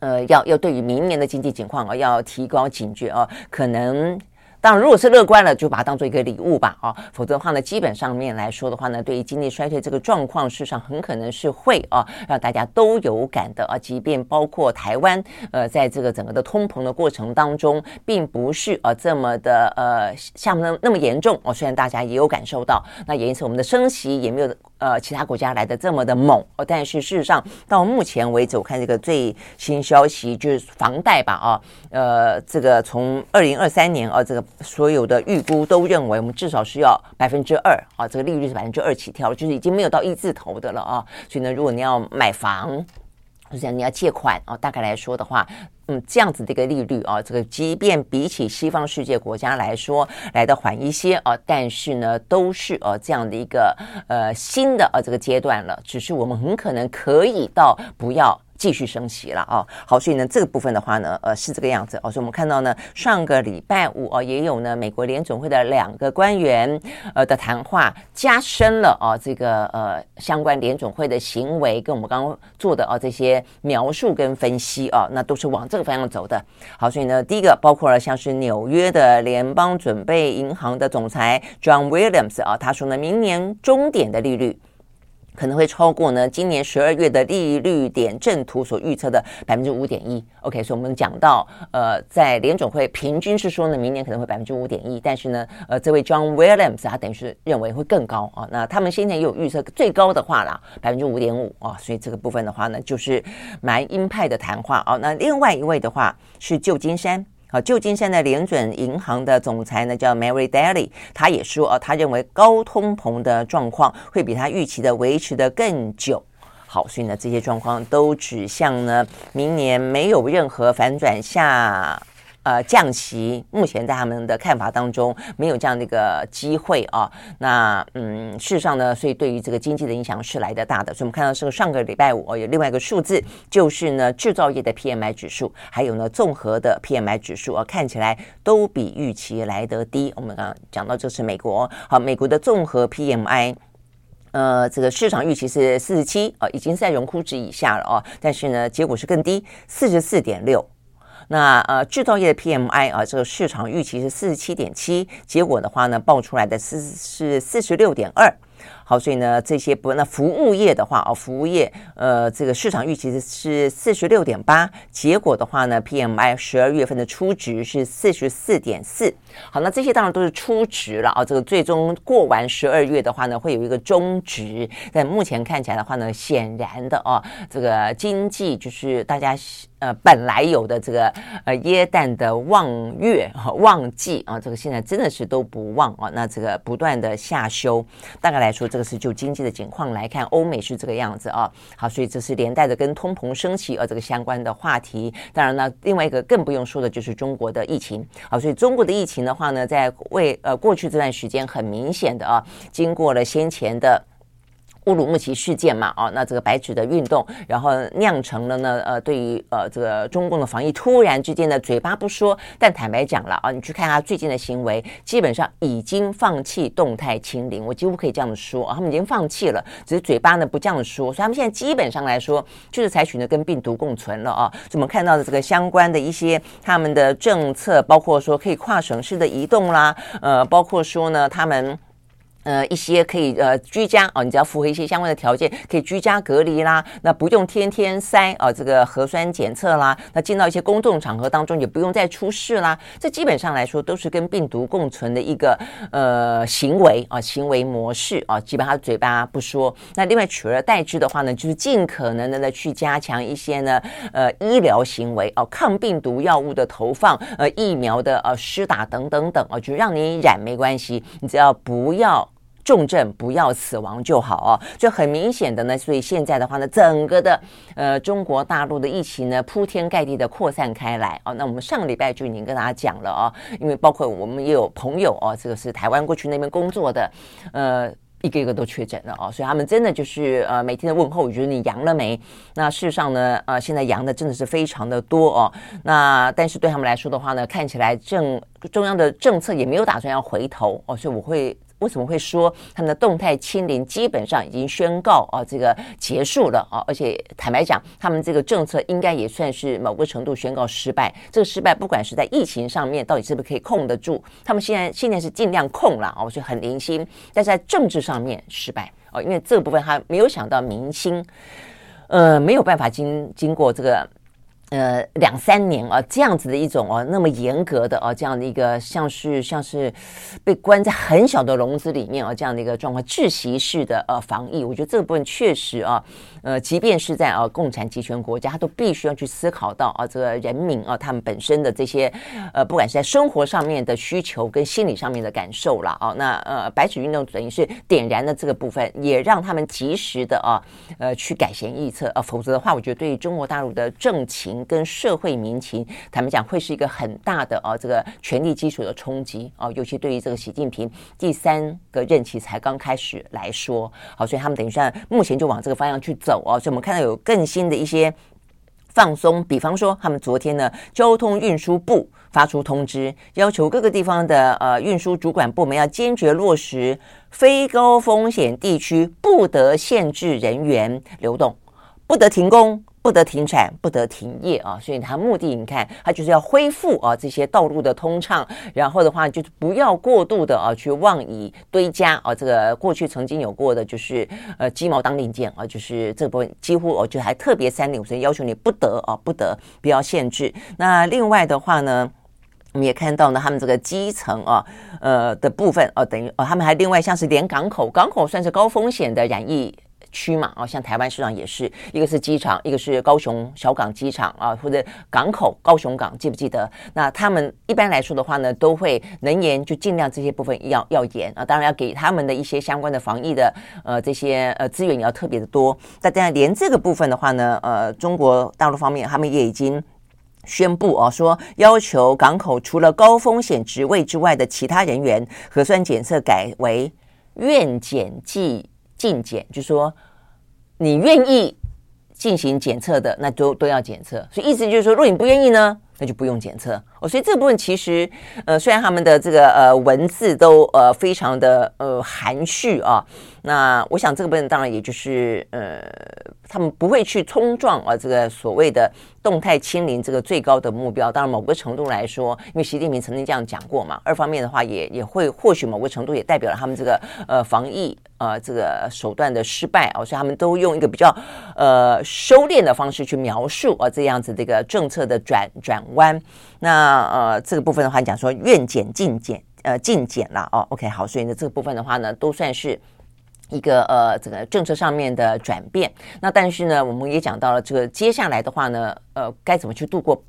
呃，要要对于明年的经济情况啊，要提高警觉啊，可能当然，如果是乐观了，就把它当做一个礼物吧，啊，否则的话呢，基本上面来说的话呢，对于经济衰退这个状况，事实上很可能是会啊，让大家都有感的啊，即便包括台湾，呃，在这个整个的通膨的过程当中，并不是啊这么的呃像那那么严重哦，虽然大家也有感受到，那也因此我们的升息也没有呃其他国家来的这么的猛哦，但是事实上到目前为止，我看这个最新消息就是房贷吧啊，呃，这个从二零二三年啊这个。所有的预估都认为，我们至少是要百分之二啊，这个利率是百分之二起跳，就是已经没有到一字头的了啊。所以呢，如果你要买房，就是你要借款哦，大概来说的话，嗯，这样子的一个利率啊，这个即便比起西方世界国家来说来的缓一些啊，但是呢，都是呃这样的一个呃新的呃这个阶段了，只是我们很可能可以到不要。继续升息了啊，好，所以呢，这个部分的话呢，呃，是这个样子哦。所以我们看到呢，上个礼拜五哦，也有呢，美国联总会的两个官员呃的谈话，加深了哦这个呃相关联总会的行为，跟我们刚刚做的哦这些描述跟分析哦，那都是往这个方向走的。好，所以呢，第一个包括了像是纽约的联邦准备银行的总裁 John Williams 啊，他说呢，明年终点的利率。可能会超过呢，今年十二月的利率点阵图所预测的百分之五点一。OK，所以我们讲到，呃，在联总会平均是说呢，明年可能会百分之五点一，但是呢，呃，这位 John Williams 他等于是认为会更高啊。那他们现在也有预测最高的话啦，百分之五点五啊。所以这个部分的话呢，就是蛮鹰派的谈话啊。那另外一位的话是旧金山。啊，旧金山的联准银行的总裁呢，叫 Mary Daly，他也说啊，他认为高通膨的状况会比他预期的维持的更久。好，所以呢，这些状况都指向呢，明年没有任何反转下。呃，降息目前在他们的看法当中没有这样的一个机会啊。那嗯，事实上呢，所以对于这个经济的影响是来得大的。所以我们看到是上个礼拜五有另外一个数字，就是呢制造业的 PMI 指数，还有呢综合的 PMI 指数啊，看起来都比预期来得低。我们刚刚讲到这是美国，好，美国的综合 PMI，呃，这个市场预期是四十七啊，已经在荣枯值以下了啊，但是呢，结果是更低，四十四点六。那呃，制造业的 PMI 啊，这个市场预期是四十七点七，结果的话呢，报出来的是是四十六点二。好，所以呢，这些不，那服务业的话啊，服务业呃，这个市场预期是四十六点八，结果的话呢，PMI 十二月份的初值是四十四点四。好，那这些当然都是初值了啊，这个最终过完十二月的话呢，会有一个终值。但目前看起来的话呢，显然的啊，这个经济就是大家呃本来有的这个呃耶诞的旺月旺季啊，这个现在真的是都不旺啊，那这个不断的下修，大概来说。这个是就经济的情况来看，欧美是这个样子啊。好，所以这是连带着跟通膨升级而这个相关的话题。当然呢，另外一个更不用说的就是中国的疫情。好，所以中国的疫情的话呢，在未呃过去这段时间很明显的啊，经过了先前的。乌鲁木齐事件嘛，哦，那这个白纸的运动，然后酿成了呢，呃，对于呃这个中共的防疫突然之间的嘴巴不说，但坦白讲了啊，你去看他最近的行为，基本上已经放弃动态清零，我几乎可以这样说啊，他们已经放弃了，只是嘴巴呢不这样说，所以他们现在基本上来说就是采取呢跟病毒共存了啊。我们看到的这个相关的一些他们的政策，包括说可以跨省市的移动啦，呃，包括说呢他们。呃，一些可以呃居家啊，你只要符合一些相关的条件，可以居家隔离啦，那不用天天筛啊，这个核酸检测啦，那进到一些公众场合当中也不用再出示啦，这基本上来说都是跟病毒共存的一个呃行为啊，行为模式啊，基本上嘴巴不说。那另外取而代之的话呢，就是尽可能的呢去加强一些呢呃医疗行为哦，抗病毒药物的投放，呃疫苗的呃施打等等等啊，就让你染没关系，你只要不要。重症不要死亡就好哦，就很明显的呢，所以现在的话呢，整个的呃中国大陆的疫情呢铺天盖地的扩散开来哦。那我们上个礼拜就已经跟大家讲了哦，因为包括我们也有朋友哦，这个是台湾过去那边工作的，呃，一个一个都确诊了哦，所以他们真的就是呃每天的问候，就是你阳了没？那事实上呢，呃现在阳的真的是非常的多哦。那但是对他们来说的话呢，看起来政中央的政策也没有打算要回头哦，所以我会。为什么会说他们的动态清零基本上已经宣告啊这个结束了啊？而且坦白讲，他们这个政策应该也算是某个程度宣告失败。这个失败不管是在疫情上面到底是不是可以控得住，他们现在现在是尽量控了啊，我觉得很零星。但是在政治上面失败哦，因为这部分他没有想到民心，呃，没有办法经经过这个。呃，两三年啊，这样子的一种哦，那么严格的啊，这样的一个像是像是被关在很小的笼子里面啊，这样的一个状况，窒息式的呃防疫，我觉得这个部分确实啊，呃，即便是在啊共产集权国家，他都必须要去思考到啊，这个人民啊，他们本身的这些呃，不管是在生活上面的需求跟心理上面的感受了啊，那呃，白纸运动等于是点燃了这个部分，也让他们及时的啊，呃，去改弦易辙啊，否则的话，我觉得对于中国大陆的政情。跟社会民情，坦白讲，会是一个很大的啊，这个权力基础的冲击啊，尤其对于这个习近平第三个任期才刚开始来说，好，所以他们等于说目前就往这个方向去走哦，所以我们看到有更新的一些放松，比方说，他们昨天呢，交通运输部发出通知，要求各个地方的呃运输主管部门要坚决落实非高风险地区不得限制人员流动，不得停工。不得停产，不得停业啊！所以它目的，你看，它就是要恢复啊这些道路的通畅，然后的话，就是不要过度的啊去妄以堆加啊。这个过去曾经有过的，就是呃鸡毛当令箭啊，就是这部分几乎哦就还特别三令，所以要求你不得啊，不得不要限制。那另外的话呢，我们也看到呢，他们这个基层啊，呃的部分啊，等于哦，他们还另外像是连港口，港口算是高风险的染疫。区嘛，啊，像台湾市场也是一个是机场，一个是高雄小港机场啊，或者港口高雄港，记不记得？那他们一般来说的话呢，都会能延就尽量这些部分要要严啊，当然要给他们的一些相关的防疫的呃这些呃资源也要特别的多。但当然连这个部分的话呢，呃，中国大陆方面他们也已经宣布啊，说要求港口除了高风险职位之外的其他人员核酸检测改为愿检即进检，就说你愿意进行检测的，那都都要检测。所以意思就是说，如果你不愿意呢，那就不用检测。哦，所以这部分其实，呃，虽然他们的这个呃文字都呃非常的呃含蓄啊，那我想这个部分当然也就是呃，他们不会去冲撞啊这个所谓的动态清零这个最高的目标。当然，某个程度来说，因为习近平曾经这样讲过嘛。二方面的话，也也会或许某个程度也代表了他们这个呃防疫。呃，这个手段的失败啊，所以他们都用一个比较呃收敛的方式去描述啊，这样子这个政策的转转弯。那呃，这个部分的话，讲说愿减尽减，呃，尽减了哦。OK，好，所以呢，这个部分的话呢，都算是一个呃，这个政策上面的转变。那但是呢，我们也讲到了这个接下来的话呢，呃，该怎么去度过？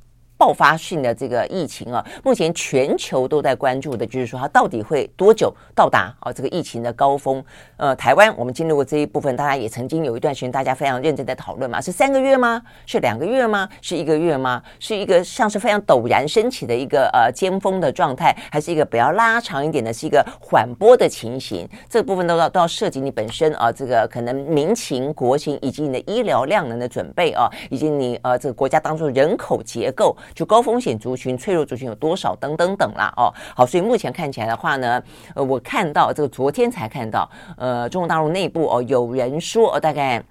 爆发性的这个疫情啊，目前全球都在关注的，就是说它到底会多久到达啊这个疫情的高峰？呃，台湾我们经历过这一部分，大家也曾经有一段时间，大家非常认真在讨论嘛，是三个月吗？是两个月吗？是一个月吗？是一个像是非常陡然升起的一个呃尖峰的状态，还是一个比较拉长一点的，是一个缓波的情形？这部分都要都要涉及你本身啊，这个可能民情、国情以及你的医疗量能的准备啊，以及你呃这个国家当中人口结构。就高风险族群、脆弱族群有多少等等等啦哦，好，所以目前看起来的话呢，呃，我看到这个昨天才看到，呃，中国大陆内部哦，有人说呃，大概。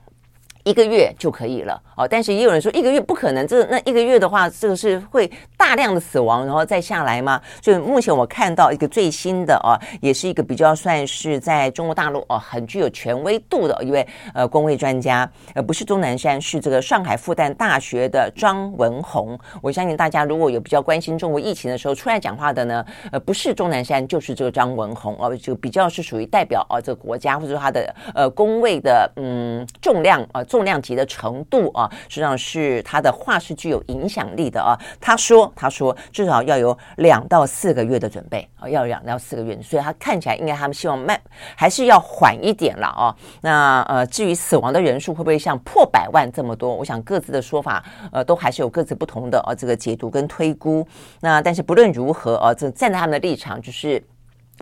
一个月就可以了哦，但是也有人说一个月不可能，这那一个月的话，这个是会大量的死亡，然后再下来吗？所以目前我看到一个最新的哦，也是一个比较算是在中国大陆哦很具有权威度的一位呃公卫专家，呃不是钟南山，是这个上海复旦大学的张文宏。我相信大家如果有比较关心中国疫情的时候出来讲话的呢，呃不是钟南山就是这个张文宏哦，就比较是属于代表哦这个国家或者说他的呃公卫的嗯重量啊。重量级的程度啊，实际上是他的话是具有影响力的啊。他说：“他说至少要有两到四个月的准备啊，要两到四个月。所以他看起来应该他们希望慢，还是要缓一点了啊。那呃，至于死亡的人数会不会像破百万这么多？我想各自的说法呃，都还是有各自不同的啊这个解读跟推估。那但是不论如何啊，这站在他们的立场就是。”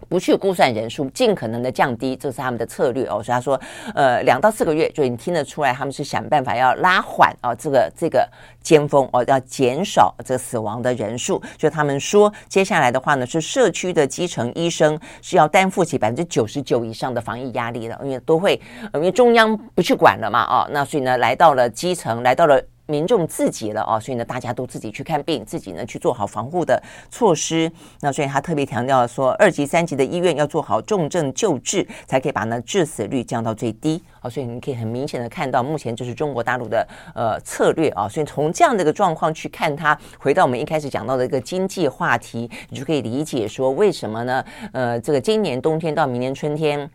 不去估算人数，尽可能的降低，这是他们的策略哦。所以他说，呃，两到四个月，就你听得出来，他们是想办法要拉缓啊，这个这个尖峰哦，要减少这个死亡的人数。就他们说，接下来的话呢，是社区的基层医生是要担负起百分之九十九以上的防疫压力的，因为都会，因为中央不去管了嘛，哦，那所以呢，来到了基层，来到了。民众自己了哦，所以呢，大家都自己去看病，自己呢去做好防护的措施。那所以他特别强调说，二级、三级的医院要做好重症救治，才可以把呢致死率降到最低。哦，所以你可以很明显的看到，目前就是中国大陆的呃策略啊。所以从这样的一个状况去看它，回到我们一开始讲到的一个经济话题，你就可以理解说为什么呢？呃，这个今年冬天到明年春天，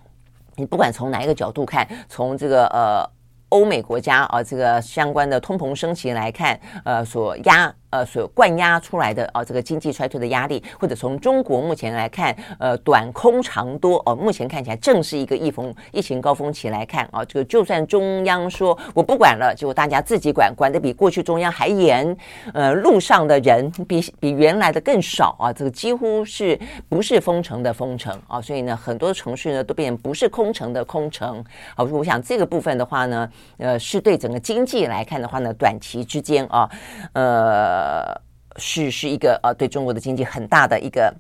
你不管从哪一个角度看，从这个呃。欧美国家啊，这个相关的通膨升级来看，呃，所压。呃，所灌压出来的啊，这个经济衰退的压力，或者从中国目前来看，呃，短空长多哦，目前看起来正是一个疫风疫情高峰期来看啊，这个就算中央说我不管了，结果大家自己管，管的比过去中央还严，呃，路上的人比比原来的更少啊，这个几乎是不是封城的封城啊，所以呢，很多城市呢都变不是空城的空城。好，我想这个部分的话呢，呃，是对整个经济来看的话呢，短期之间啊，呃。呃，是是一个呃，对中国的经济很大的一个。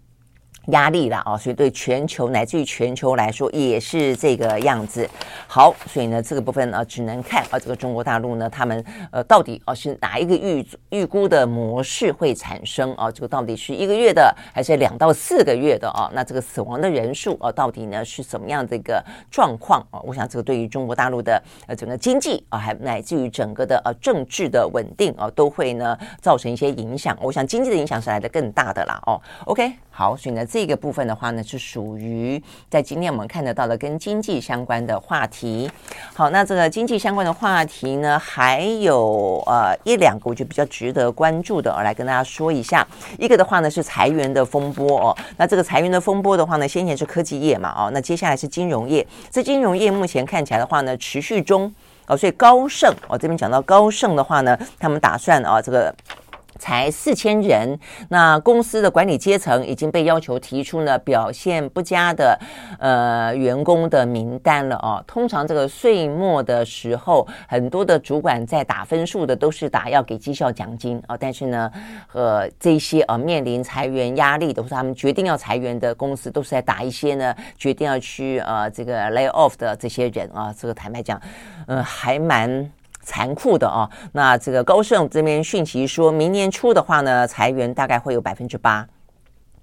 压力了啊，所以对全球乃至于全球来说也是这个样子。好，所以呢，这个部分呢，只能看啊，这个中国大陆呢，他们呃，到底啊是哪一个预预估的模式会产生啊？这个到底是一个月的还是两到四个月的啊？那这个死亡的人数啊，到底呢是怎么样的一个状况啊？我想这个对于中国大陆的呃整个经济啊，还乃至于整个的呃政治的稳定啊，都会呢造成一些影响。我想经济的影响是来的更大的啦。哦，OK，好，所以呢。这个部分的话呢，是属于在今天我们看得到的跟经济相关的话题。好，那这个经济相关的话题呢，还有呃一两个我觉得比较值得关注的，我来跟大家说一下。一个的话呢是裁员的风波哦，那这个裁员的风波的话呢，先前是科技业嘛哦，那接下来是金融业。这金融业目前看起来的话呢，持续中哦，所以高盛哦这边讲到高盛的话呢，他们打算啊这个。才四千人，那公司的管理阶层已经被要求提出呢表现不佳的呃员工的名单了哦。通常这个岁末的时候，很多的主管在打分数的都是打要给绩效奖金啊，但是呢，呃这些啊面临裁员压力的，或者他们决定要裁员的公司，都是在打一些呢决定要去呃这个 lay off 的这些人啊。这个坦白讲，嗯、呃，还蛮。残酷的啊，那这个高盛这边讯息说，明年初的话呢，裁员大概会有百分之八。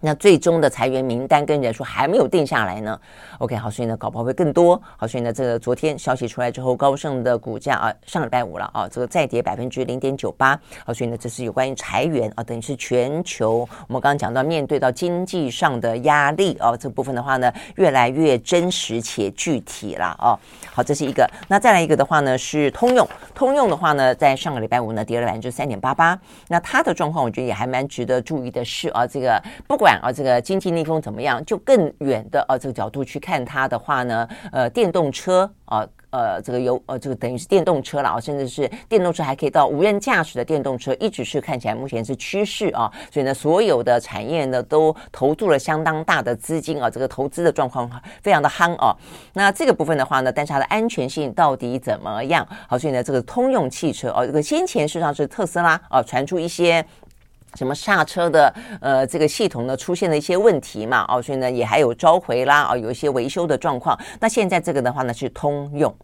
那最终的裁员名单跟人数还没有定下来呢。OK，好，所以呢，搞不好会更多。好，所以呢，这个昨天消息出来之后，高盛的股价啊，上礼拜五了啊，这个再跌百分之零点九八。好，所以呢，这是有关于裁员啊，等于是全球我们刚刚讲到面对到经济上的压力啊，这部分的话呢，越来越真实且具体了啊。好，这是一个。那再来一个的话呢，是通用。通用的话呢，在上个礼拜五呢，跌了百分之三点八八。那它的状况，我觉得也还蛮值得注意的是啊，这个不管。啊，这个经济逆风怎么样？就更远的啊，这个角度去看它的话呢，呃，电动车啊，呃，这个有呃，这个等于是电动车了啊，甚至是电动车还可以到无人驾驶的电动车，一直是看起来目前是趋势啊。所以呢，所有的产业呢都投注了相当大的资金啊，这个投资的状况非常的夯啊。那这个部分的话呢，但是它的安全性到底怎么样？好，所以呢，这个通用汽车哦，这个先前事实上是特斯拉啊，传出一些。什么刹车的呃这个系统呢出现了一些问题嘛哦，所以呢也还有召回啦啊，有一些维修的状况。那现在这个的话呢是通用，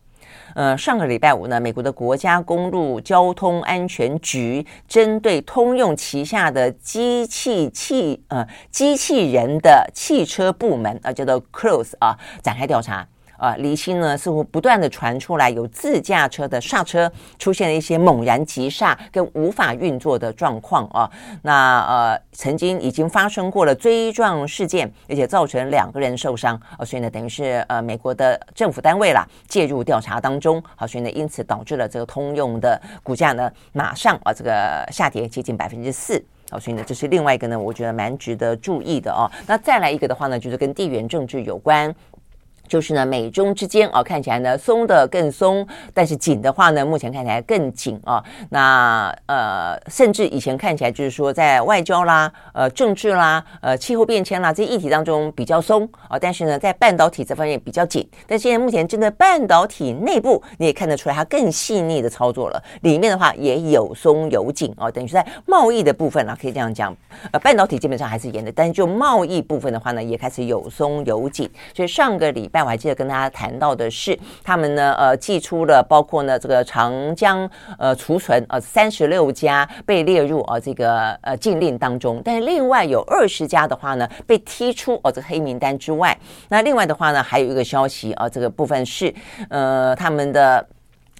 呃上个礼拜五呢，美国的国家公路交通安全局针对通用旗下的机器汽呃机器人的汽车部门啊叫做 Cruise 啊展开调查。啊，离心呢似乎不断的传出来有自驾车的刹车出现了一些猛然急刹跟无法运作的状况啊。那呃，曾经已经发生过了追撞事件，而且造成两个人受伤啊。所以呢，等于是呃美国的政府单位啦介入调查当中。好，所以呢，因此导致了这个通用的股价呢马上啊这个下跌接近百分之四。好，所以呢，这是另外一个呢，我觉得蛮值得注意的哦。那再来一个的话呢，就是跟地缘政治有关。就是呢，美中之间啊，看起来呢松的更松，但是紧的话呢，目前看起来更紧啊。那呃，甚至以前看起来就是说，在外交啦、呃政治啦、呃气候变迁啦这些议题当中比较松啊，但是呢，在半导体这方面比较紧。但现在目前真的半导体内部，你也看得出来它更细腻的操作了。里面的话也有松有紧啊，等于是在贸易的部分啊，可以这样讲。呃，半导体基本上还是严的，但是就贸易部分的话呢，也开始有松有紧。所以上个礼拜。我还记得跟大家谈到的是，他们呢，呃，寄出了包括呢这个长江呃储存呃三十六家被列入、呃、这个呃禁令当中，但是另外有二十家的话呢被踢出哦、这个黑名单之外，那另外的话呢还有一个消息啊、呃，这个部分是呃他们的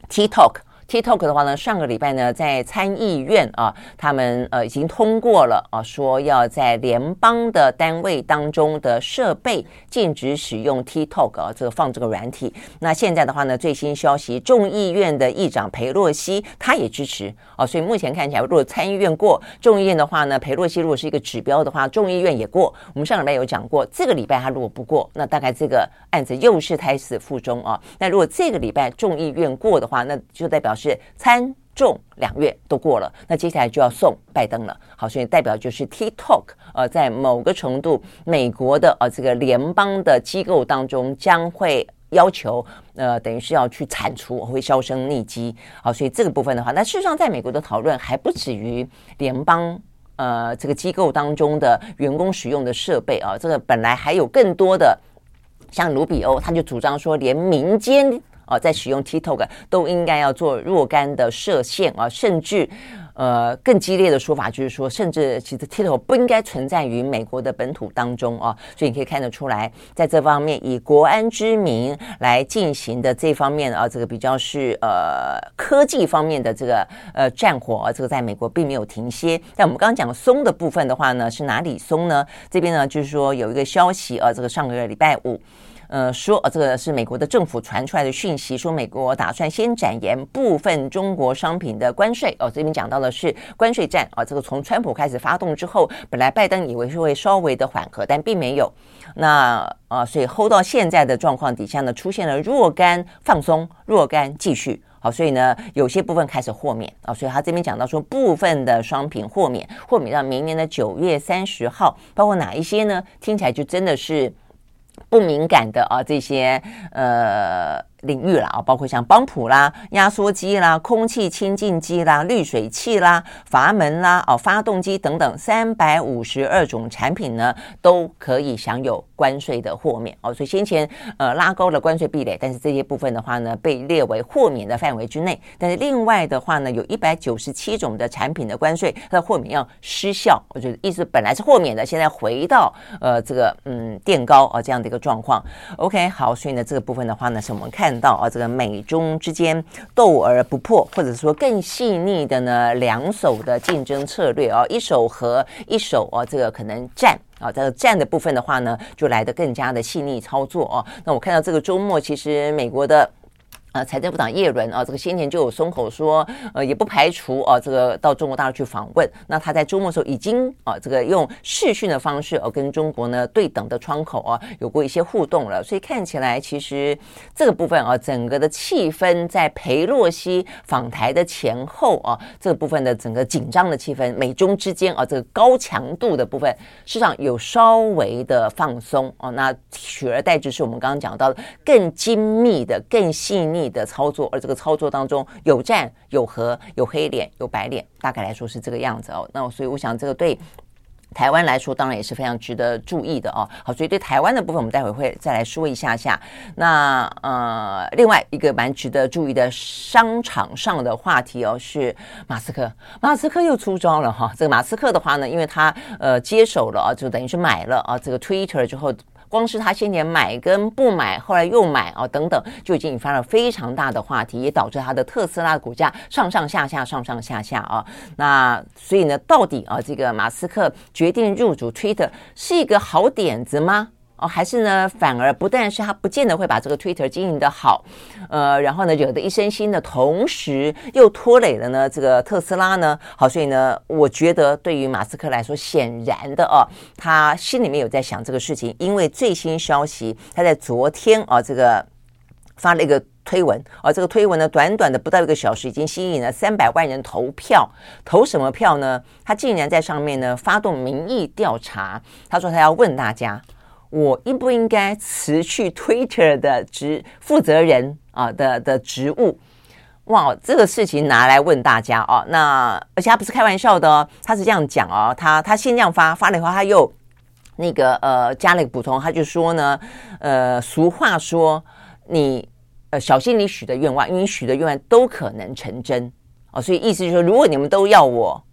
TikTok。TikTok 的话呢，上个礼拜呢，在参议院啊，他们呃已经通过了啊，说要在联邦的单位当中的设备禁止使用 TikTok 啊，这个放这个软体。那现在的话呢，最新消息，众议院的议长裴洛西他也支持啊，所以目前看起来，如果参议院过，众议院的话呢，裴洛西如果是一个指标的话，众议院也过。我们上礼拜有讲过，这个礼拜他如果不过，那大概这个案子又是胎死腹中啊。那如果这个礼拜众议院过的话，那就代表。是参众两院都过了，那接下来就要送拜登了。好，所以代表就是 TikTok，呃，在某个程度，美国的呃这个联邦的机构当中将会要求，呃，等于是要去铲除，会销声匿迹。好，所以这个部分的话，那事实上在美国的讨论还不止于联邦呃这个机构当中的员工使用的设备啊，这个本来还有更多的，像卢比欧他就主张说，连民间。啊，在使用 TikTok 都应该要做若干的设限啊，甚至呃更激烈的说法就是说，甚至其实 TikTok 不应该存在于美国的本土当中啊。所以你可以看得出来，在这方面以国安之名来进行的这方面啊，这个比较是呃科技方面的这个呃战火啊，这个在美国并没有停歇。但我们刚刚讲松的部分的话呢，是哪里松呢？这边呢就是说有一个消息啊，这个上个月礼拜五。呃，说呃，这个是美国的政府传出来的讯息，说美国打算先展延部分中国商品的关税。哦，这边讲到的是关税战啊，这个从川普开始发动之后，本来拜登以为是会稍微的缓和，但并没有。那啊，所以 hold 到现在的状况底下呢，出现了若干放松，若干继续。好，所以呢，有些部分开始豁免啊，所以他这边讲到说，部分的商品豁免，豁免到明年的九月三十号，包括哪一些呢？听起来就真的是。不敏感的啊，这些呃。领域了啊，包括像帮浦啦、压缩机啦、空气清净机啦、滤水器啦、阀门啦、哦发动机等等，三百五十二种产品呢，都可以享有关税的豁免哦。所以先前呃拉高了关税壁垒，但是这些部分的话呢，被列为豁免的范围之内。但是另外的话呢，有一百九十七种的产品的关税，它的豁免要失效。我觉得意思本来是豁免的，现在回到呃这个嗯垫高啊这样的一个状况。OK，好，所以呢这个部分的话呢，是我们看。看到啊，这个美中之间斗而不破，或者说更细腻的呢两手的竞争策略啊，一手和一手啊，这个可能战啊，这个战的部分的话呢，就来得更加的细腻操作啊。那我看到这个周末，其实美国的。呃，财政部长叶伦啊，这个先前就有松口说，呃，也不排除啊，这个到中国大陆去访问。那他在周末的时候已经啊，这个用视讯的方式哦、啊，跟中国呢对等的窗口啊，有过一些互动了。所以看起来，其实这个部分啊，整个的气氛在裴洛西访台的前后啊，这个部分的整个紧张的气氛，美中之间啊，这个高强度的部分，市场有稍微的放松啊。那取而代之是我们刚刚讲到的更精密的、更细腻。你的操作，而这个操作当中有战有和，有黑脸有白脸，大概来说是这个样子哦。那所以我想，这个对台湾来说，当然也是非常值得注意的哦。好，所以对台湾的部分，我们待会会再来说一下下。那呃，另外一个蛮值得注意的商场上的话题哦，是马斯克。马斯克又出招了哈。这个马斯克的话呢，因为他呃接手了啊，就等于是买了啊这个 Twitter 之后。光是他先前买跟不买，后来又买啊，等等，就已经引发了非常大的话题，也导致他的特斯拉股价上上下下，上上下下啊。那所以呢，到底啊，这个马斯克决定入主 Twitter 是一个好点子吗？哦，还是呢，反而不但是他不见得会把这个 Twitter 经营得好，呃，然后呢，惹得一身腥的同时，又拖累了呢这个特斯拉呢。好，所以呢，我觉得对于马斯克来说，显然的哦，他心里面有在想这个事情，因为最新消息，他在昨天啊，这个发了一个推文，而这个推文呢，短短的不到一个小时，已经吸引了三百万人投票。投什么票呢？他竟然在上面呢发动民意调查，他说他要问大家。我应不应该辞去 Twitter 的职负责人啊的的职务？哇，这个事情拿来问大家哦。那而且他不是开玩笑的哦，他是这样讲哦。他他先这样发发了以后，他又那个呃加了一个补充，他就说呢，呃，俗话说你呃小心你许的愿望，因为你许的愿望都可能成真哦。所以意思就是说，如果你们都要我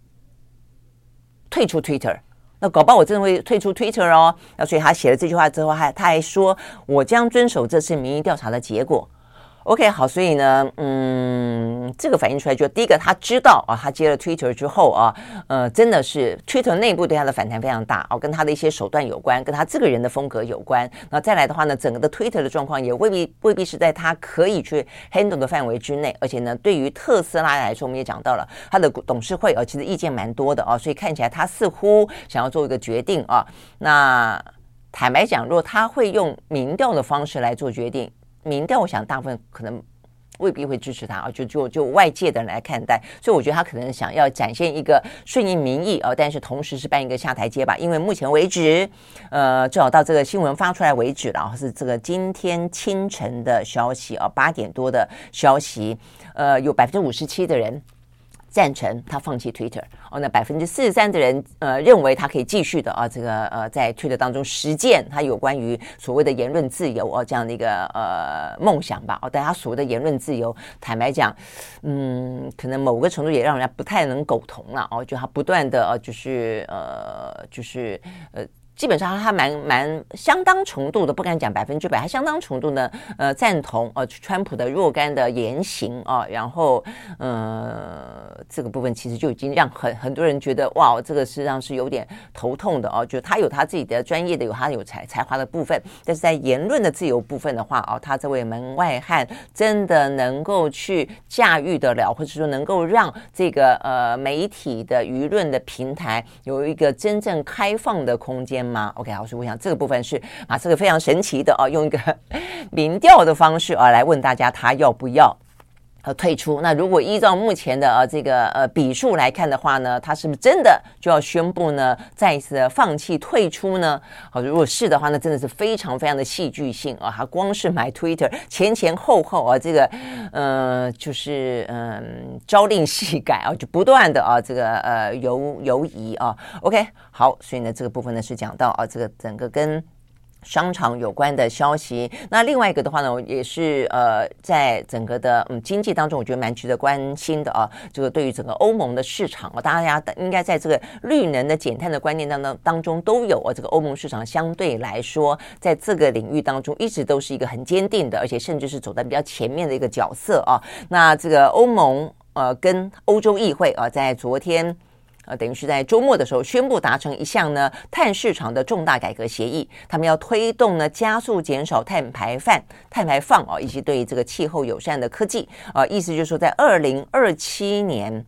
退出 Twitter。那搞不好我真的会退出 Twitter 哦。那所以他写了这句话之后，还他还说，我将遵守这次民意调查的结果。OK，好，所以呢，嗯，这个反映出来就第一个，他知道啊，他接了 Twitter 之后啊，呃，真的是 Twitter 内部对他的反弹非常大哦，跟他的一些手段有关，跟他这个人的风格有关。那再来的话呢，整个的 Twitter 的状况也未必未必是在他可以去 handle 的范围之内，而且呢，对于特斯拉来说，我们也讲到了他的董事会啊，其实意见蛮多的啊，所以看起来他似乎想要做一个决定啊。那坦白讲，如果他会用民调的方式来做决定。民调，我想大部分可能未必会支持他啊，就就就外界的人来看待，所以我觉得他可能想要展现一个顺应民意啊，但是同时是办一个下台阶吧。因为目前为止，呃，至少到这个新闻发出来为止然后，是这个今天清晨的消息啊，八点多的消息，呃，有百分之五十七的人。赞成他放弃 Twitter 哦，那百分之四十三的人呃认为他可以继续的啊，这个呃在 Twitter 当中实践他有关于所谓的言论自由哦这样的一个呃梦想吧哦，但他所谓的言论自由，坦白讲，嗯，可能某个程度也让人家不太能苟同了哦，就他不断的呃就是呃就是呃。基本上他蛮蛮相当程度的，不敢讲百分之百，还相当程度呢，呃，赞同呃川普的若干的言行啊，然后呃这个部分其实就已经让很很多人觉得哇，这个实际上是有点头痛的哦，就他有他自己的专业的，有他有才才华的部分，但是在言论的自由部分的话哦，他这位门外汉真的能够去驾驭得了，或者说能够让这个呃媒体的舆论的平台有一个真正开放的空间吗？OK，好，所以我想这个部分是啊，这个非常神奇的啊，用一个 民调的方式啊来问大家他要不要呃退出。那如果依照目前的呃这个呃笔数来看的话呢，他是不是真的就要宣布呢再一次的放弃退出呢？好，如果是的话，那真的是非常非常的戏剧性啊！他光是买 Twitter 前前后后啊，这个呃就是嗯、朝令夕改啊，就不断的啊这个呃游游移啊。OK。好，所以呢，这个部分呢是讲到啊，这个整个跟商场有关的消息。那另外一个的话呢，也是呃，在整个的嗯经济当中，我觉得蛮值得关心的啊。这个对于整个欧盟的市场啊，大家应该在这个绿能的减碳的观念当中当中都有啊。这个欧盟市场相对来说，在这个领域当中，一直都是一个很坚定的，而且甚至是走在比较前面的一个角色啊。那这个欧盟呃，跟欧洲议会啊，在昨天。呃，等于是在周末的时候宣布达成一项呢碳市场的重大改革协议，他们要推动呢加速减少碳排放、碳排放啊，以及对这个气候友善的科技啊，意思就是说在二零二七年，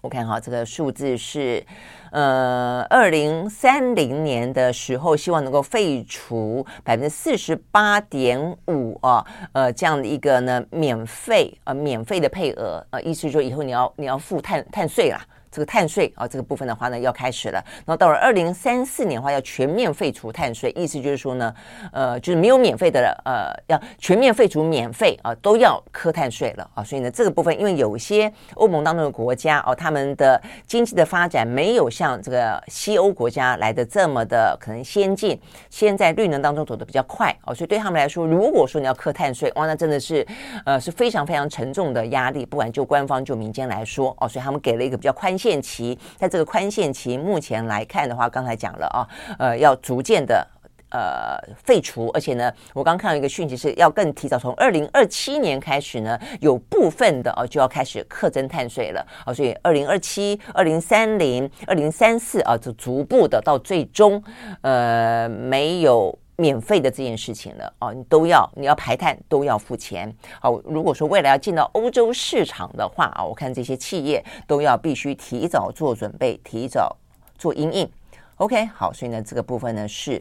我看哈这个数字是呃二零三零年的时候，希望能够废除百分之四十八点五啊呃这样的一个呢免费呃免费的配额呃，意思就是说以后你要你要付碳碳税啦。这个碳税啊，这个部分的话呢，要开始了。然后到了二零三四年的话，要全面废除碳税，意思就是说呢，呃，就是没有免费的了，呃，要全面废除免费啊，都要科碳税了啊。所以呢，这个部分，因为有些欧盟当中的国家哦，他们的经济的发展没有像这个西欧国家来的这么的可能先进，先在绿能当中走得比较快哦，所以对他们来说，如果说你要科碳税，哇，那真的是呃是非常非常沉重的压力，不管就官方就民间来说哦，所以他们给了一个比较宽。限期，在这个宽限期目前来看的话，刚才讲了啊，呃，要逐渐的呃废除，而且呢，我刚看到一个讯息是要更提早，从二零二七年开始呢，有部分的啊就要开始课征碳税了啊，所以二零二七、二零三零、二零三四啊，就逐步的到最终呃没有。免费的这件事情了哦，你都要你要排碳都要付钱。好，如果说未来要进到欧洲市场的话啊，我看这些企业都要必须提早做准备，提早做因应。OK，好，所以呢，这个部分呢是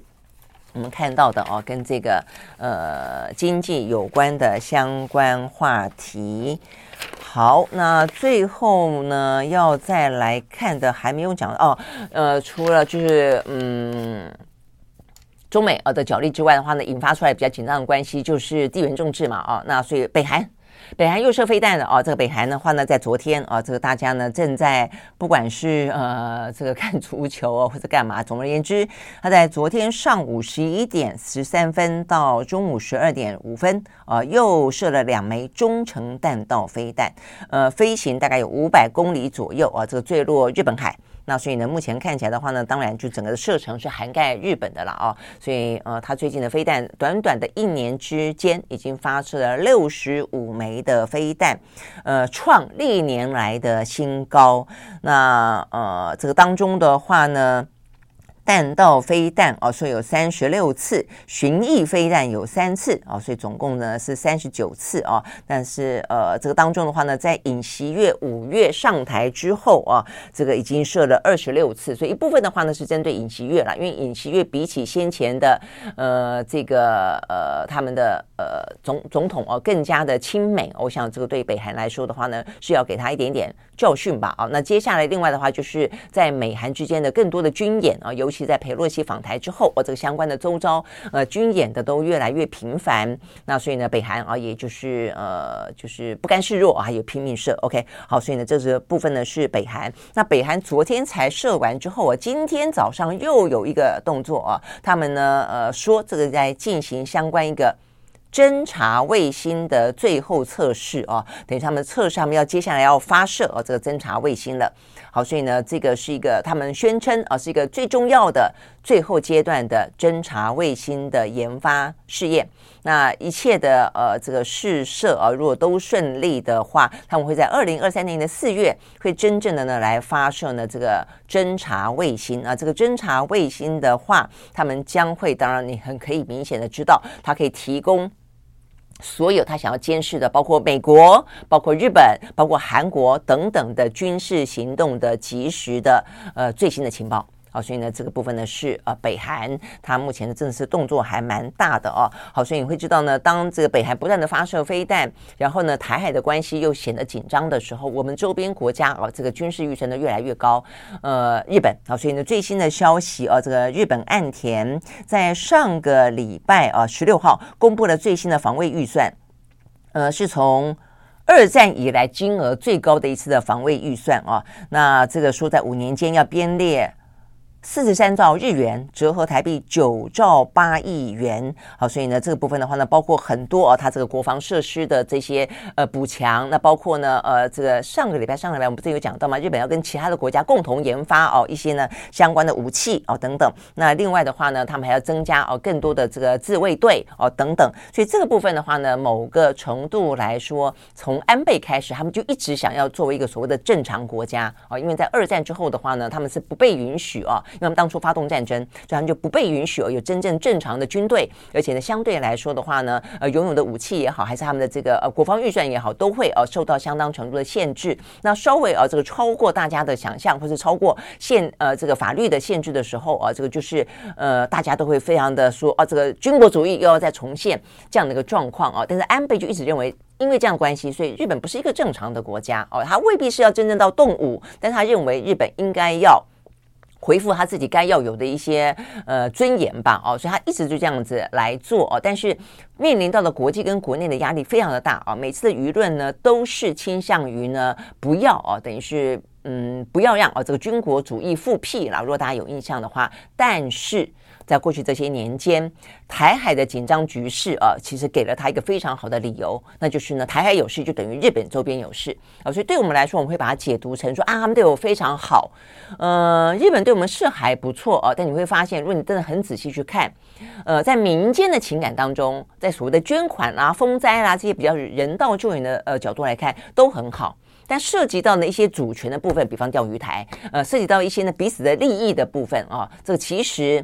我们看到的哦，跟这个呃经济有关的相关话题。好，那最后呢要再来看的还没有讲哦，呃，除了就是嗯。中美呃的角力之外的话呢，引发出来比较紧张的关系就是地缘政治嘛啊，那所以北韩，北韩又射飞弹了啊。这个北韩的话呢，在昨天啊，这个大家呢正在不管是呃这个看足球啊或者干嘛，总而言之，他在昨天上午十一点十三分到中午十二点五分啊，又射了两枚中程弹道飞弹，呃，飞行大概有五百公里左右啊，这个坠落日本海。那所以呢，目前看起来的话呢，当然就整个的射程是涵盖日本的了啊。所以呃，它最近的飞弹，短短的一年之间，已经发射了六十五枚的飞弹，呃，创历年来的新高。那呃，这个当中的话呢。弹道飞弹哦，所以有三十六次，巡弋飞弹有三次哦，所以总共呢是三十九次哦。但是呃，这个当中的话呢，在尹锡悦五月上台之后啊，这个已经射了二十六次，所以一部分的话呢是针对尹锡悦了，因为尹锡悦比起先前的呃这个呃他们的呃总总统哦更加的亲美，我想这个对北韩来说的话呢是要给他一点点教训吧啊。那接下来另外的话就是在美韩之间的更多的军演啊，尤其在裴洛西访台之后，哦，这个相关的周遭呃军演的都越来越频繁，那所以呢，北韩啊，也就是呃就是不甘示弱啊，也拼命射。OK，好，所以呢，这是部分呢是北韩。那北韩昨天才射完之后啊，今天早上又有一个动作啊，他们呢呃说这个在进行相关一个侦察卫星的最后测试啊，等于他们测试他们要接下来要发射啊这个侦察卫星了。好，所以呢，这个是一个他们宣称啊，是一个最重要的最后阶段的侦察卫星的研发试验。那一切的呃这个试射啊，如果都顺利的话，他们会在二零二三年的四月会真正的呢来发射呢这个侦察卫星啊。这个侦察卫星的话，他们将会，当然你很可以明显的知道，它可以提供。所有他想要监视的，包括美国、包括日本、包括韩国等等的军事行动的及时的呃最新的情报。好，所以呢，这个部分呢是呃北韩，它目前的正式动作还蛮大的哦。好，所以你会知道呢，当这个北韩不断的发射飞弹，然后呢，台海的关系又显得紧张的时候，我们周边国家哦，这个军事预算呢越来越高。呃，日本好，所以呢，最新的消息啊，这个日本岸田在上个礼拜啊十六号公布了最新的防卫预算，呃，是从二战以来金额最高的一次的防卫预算啊。那这个说在五年间要编列。四十三兆日元，折合台币九兆八亿元。好，所以呢，这个部分的话呢，包括很多啊，它这个国防设施的这些呃补强。那包括呢，呃，这个上个礼拜、上个礼拜我们不是有讲到吗？日本要跟其他的国家共同研发哦一些呢相关的武器哦等等。那另外的话呢，他们还要增加哦更多的这个自卫队哦等等。所以这个部分的话呢，某个程度来说，从安倍开始，他们就一直想要作为一个所谓的正常国家哦，因为在二战之后的话呢，他们是不被允许哦。因为他们当初发动战争，所以他们就不被允许有真正正常的军队，而且呢，相对来说的话呢，呃，拥有的武器也好，还是他们的这个呃国防预算也好，都会呃受到相当程度的限制。那稍微呃这个超过大家的想象，或是超过限呃这个法律的限制的时候啊，这个就是呃大家都会非常的说啊，这个军国主义又要再重现这样的一个状况啊。但是安倍就一直认为，因为这样关系，所以日本不是一个正常的国家哦，他未必是要真正到动武，但他认为日本应该要。回复他自己该要有的一些呃尊严吧，哦，所以他一直就这样子来做哦，但是面临到了国际跟国内的压力非常的大啊，每次的舆论呢都是倾向于呢不要哦，等于是嗯不要让哦这个军国主义复辟了，如果大家有印象的话，但是。在过去这些年间，台海的紧张局势啊，其实给了他一个非常好的理由，那就是呢，台海有事就等于日本周边有事啊，所以对我们来说，我们会把它解读成说啊，他们对我非常好，呃，日本对我们是还不错啊，但你会发现，如果你真的很仔细去看，呃，在民间的情感当中，在所谓的捐款啦、风灾啦这些比较人道救援的呃角度来看，都很好，但涉及到的一些主权的部分，比方钓鱼台，呃，涉及到一些呢彼此的利益的部分啊，这个其实。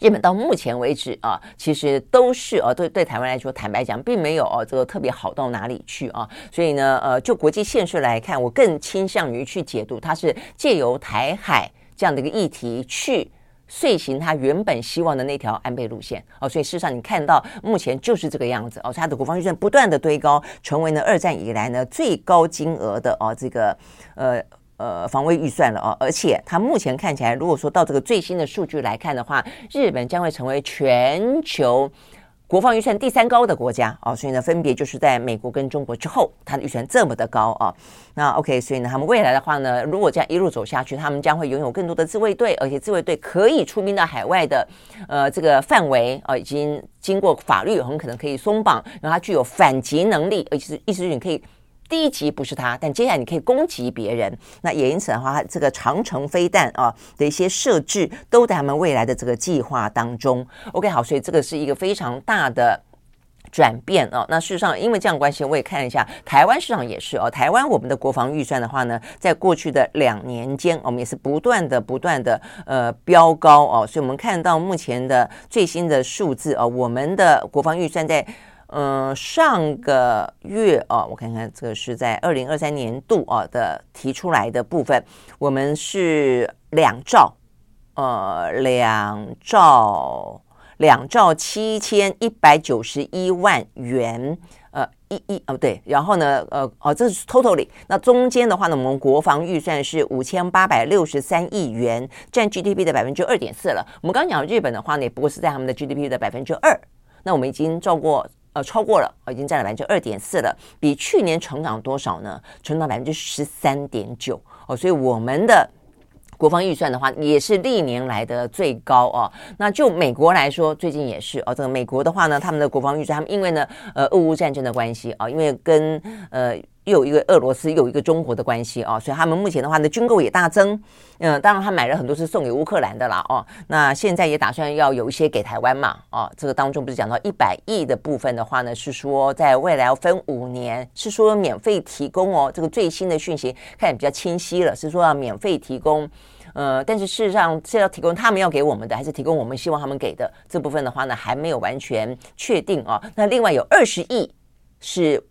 日本到目前为止啊，其实都是呃、啊，对对台湾来说，坦白讲，并没有哦、这个特别好到哪里去啊。所以呢，呃，就国际现实来看，我更倾向于去解读它是借由台海这样的一个议题去遂行它原本希望的那条安倍路线哦、所以事实上，你看到目前就是这个样子哦，它的国防预算不断的堆高，成为呢二战以来呢最高金额的哦、这个呃。呃，防卫预算了哦，而且它目前看起来，如果说到这个最新的数据来看的话，日本将会成为全球国防预算第三高的国家哦，所以呢，分别就是在美国跟中国之后，它的预算这么的高啊。那 OK，所以呢，他们未来的话呢，如果这样一路走下去，他们将会拥有更多的自卫队，而且自卫队可以出兵到海外的呃这个范围啊，已经经过法律很可能可以松绑，然后它具有反击能力，而且是意思是你可以。第一级不是他，但接下来你可以攻击别人。那也因此的话，这个长城飞弹啊的一些设置都在他们未来的这个计划当中。OK，好，所以这个是一个非常大的转变啊。那事实上，因为这样关系，我也看一下台湾市场也是哦。台湾我们的国防预算的话呢，在过去的两年间，我们也是不断的、不断的呃飙高哦。所以我们看到目前的最新的数字啊，我们的国防预算在。嗯，上个月啊，我看看这个是在二零二三年度啊的提出来的部分，我们是两兆，呃，两兆两兆七千一百九十一万元，呃，一一哦对，然后呢，呃哦，这是 totally，那中间的话呢，我们国防预算是五千八百六十三亿元，占 GDP 的百分之二点四了。我们刚刚讲日本的话呢，也不过是在他们的 GDP 的百分之二，那我们已经照过。呃，超过了，已经占了百分之二点四了，比去年成长多少呢？成长百分之十三点九哦，所以我们的国防预算的话，也是历年来的最高哦。那就美国来说，最近也是哦，这个美国的话呢，他们的国防预算，他们因为呢，呃，俄乌战争的关系啊，因为跟呃。又有一个俄罗斯，又有一个中国的关系啊，所以他们目前的话呢，军购也大增。嗯，当然他买了很多是送给乌克兰的啦，哦，那现在也打算要有一些给台湾嘛，哦，这个当中不是讲到一百亿的部分的话呢，是说在未来要分五年，是说免费提供哦。这个最新的讯息看也比较清晰了，是说要免费提供。呃，但是事实上是要提供他们要给我们的，还是提供我们希望他们给的这部分的话呢，还没有完全确定啊。那另外有二十亿是。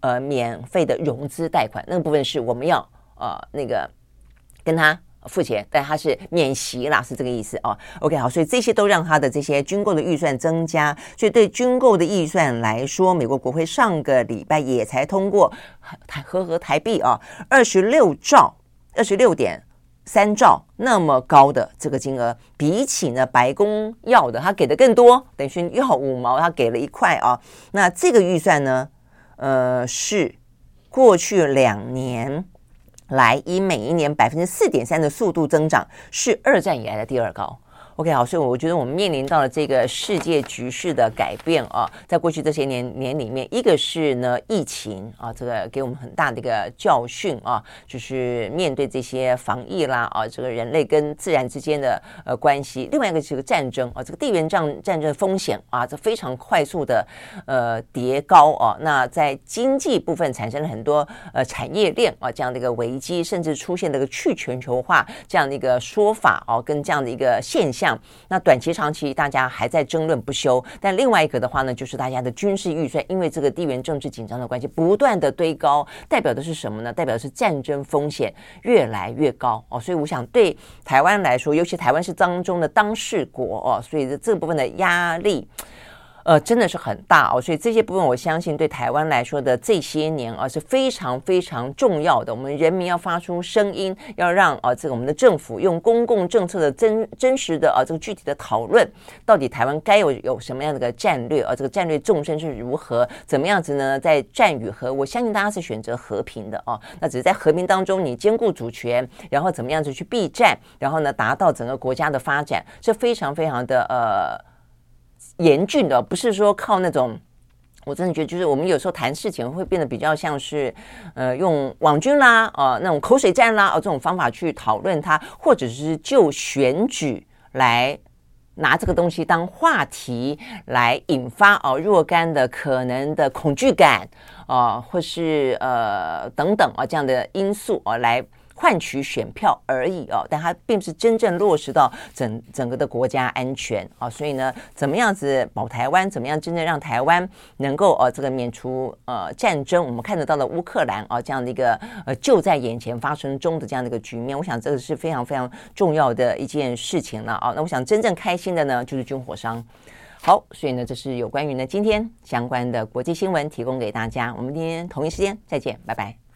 呃，免费的融资贷款那个部分是我们要呃那个跟他付钱，但他是免息啦，是这个意思哦。OK，好，所以这些都让他的这些军购的预算增加，所以对军购的预算来说，美国国会上个礼拜也才通过台合合台币啊二十六兆二十六点三兆那么高的这个金额，比起呢白宫要的他给的更多，等于要五毛，他给了一块啊。那这个预算呢？呃，是过去两年来以每一年百分之四点三的速度增长，是二战以来的第二高。OK，好，所以我觉得我们面临到了这个世界局势的改变啊，在过去这些年年里面，一个是呢疫情啊，这个给我们很大的一个教训啊，就是面对这些防疫啦啊，这个人类跟自然之间的呃关系；另外一个是个战争啊，这个地缘战战争风险啊，这非常快速的呃叠高啊，那在经济部分产生了很多呃产业链啊这样的一个危机，甚至出现了个去全球化这样的一个说法啊，跟这样的一个现象。那短期、长期，大家还在争论不休。但另外一个的话呢，就是大家的军事预算，因为这个地缘政治紧张的关系，不断的堆高，代表的是什么呢？代表的是战争风险越来越高哦。所以我想，对台湾来说，尤其台湾是当中的当事国哦，所以这部分的压力。呃，真的是很大哦，所以这些部分我相信对台湾来说的这些年啊是非常非常重要的。我们人民要发出声音，要让啊这个我们的政府用公共政策的真真实的啊这个具体的讨论，到底台湾该有有什么样的个战略啊？这个战略纵深是如何？怎么样子呢？在战与和，我相信大家是选择和平的啊。那只是在和平当中，你兼顾主权，然后怎么样子去避战，然后呢达到整个国家的发展，是非常非常的呃。严峻的，不是说靠那种，我真的觉得就是我们有时候谈事情会变得比较像是，呃，用网军啦，啊、呃，那种口水战啦，哦、呃，这种方法去讨论它，或者是就选举来拿这个东西当话题来引发哦、呃、若干的可能的恐惧感啊、或是呃等等啊、这样的因素啊、来。换取选票而已哦，但它并不是真正落实到整整个的国家安全啊。所以呢，怎么样子保台湾？怎么样真正让台湾能够呃这个免除呃战争？我们看得到的乌克兰啊这样的一个呃就在眼前发生中的这样的一个局面，我想这个是非常非常重要的一件事情了啊。那我想真正开心的呢，就是军火商。好，所以呢，这是有关于呢今天相关的国际新闻提供给大家。我们今天同一时间再见，拜拜。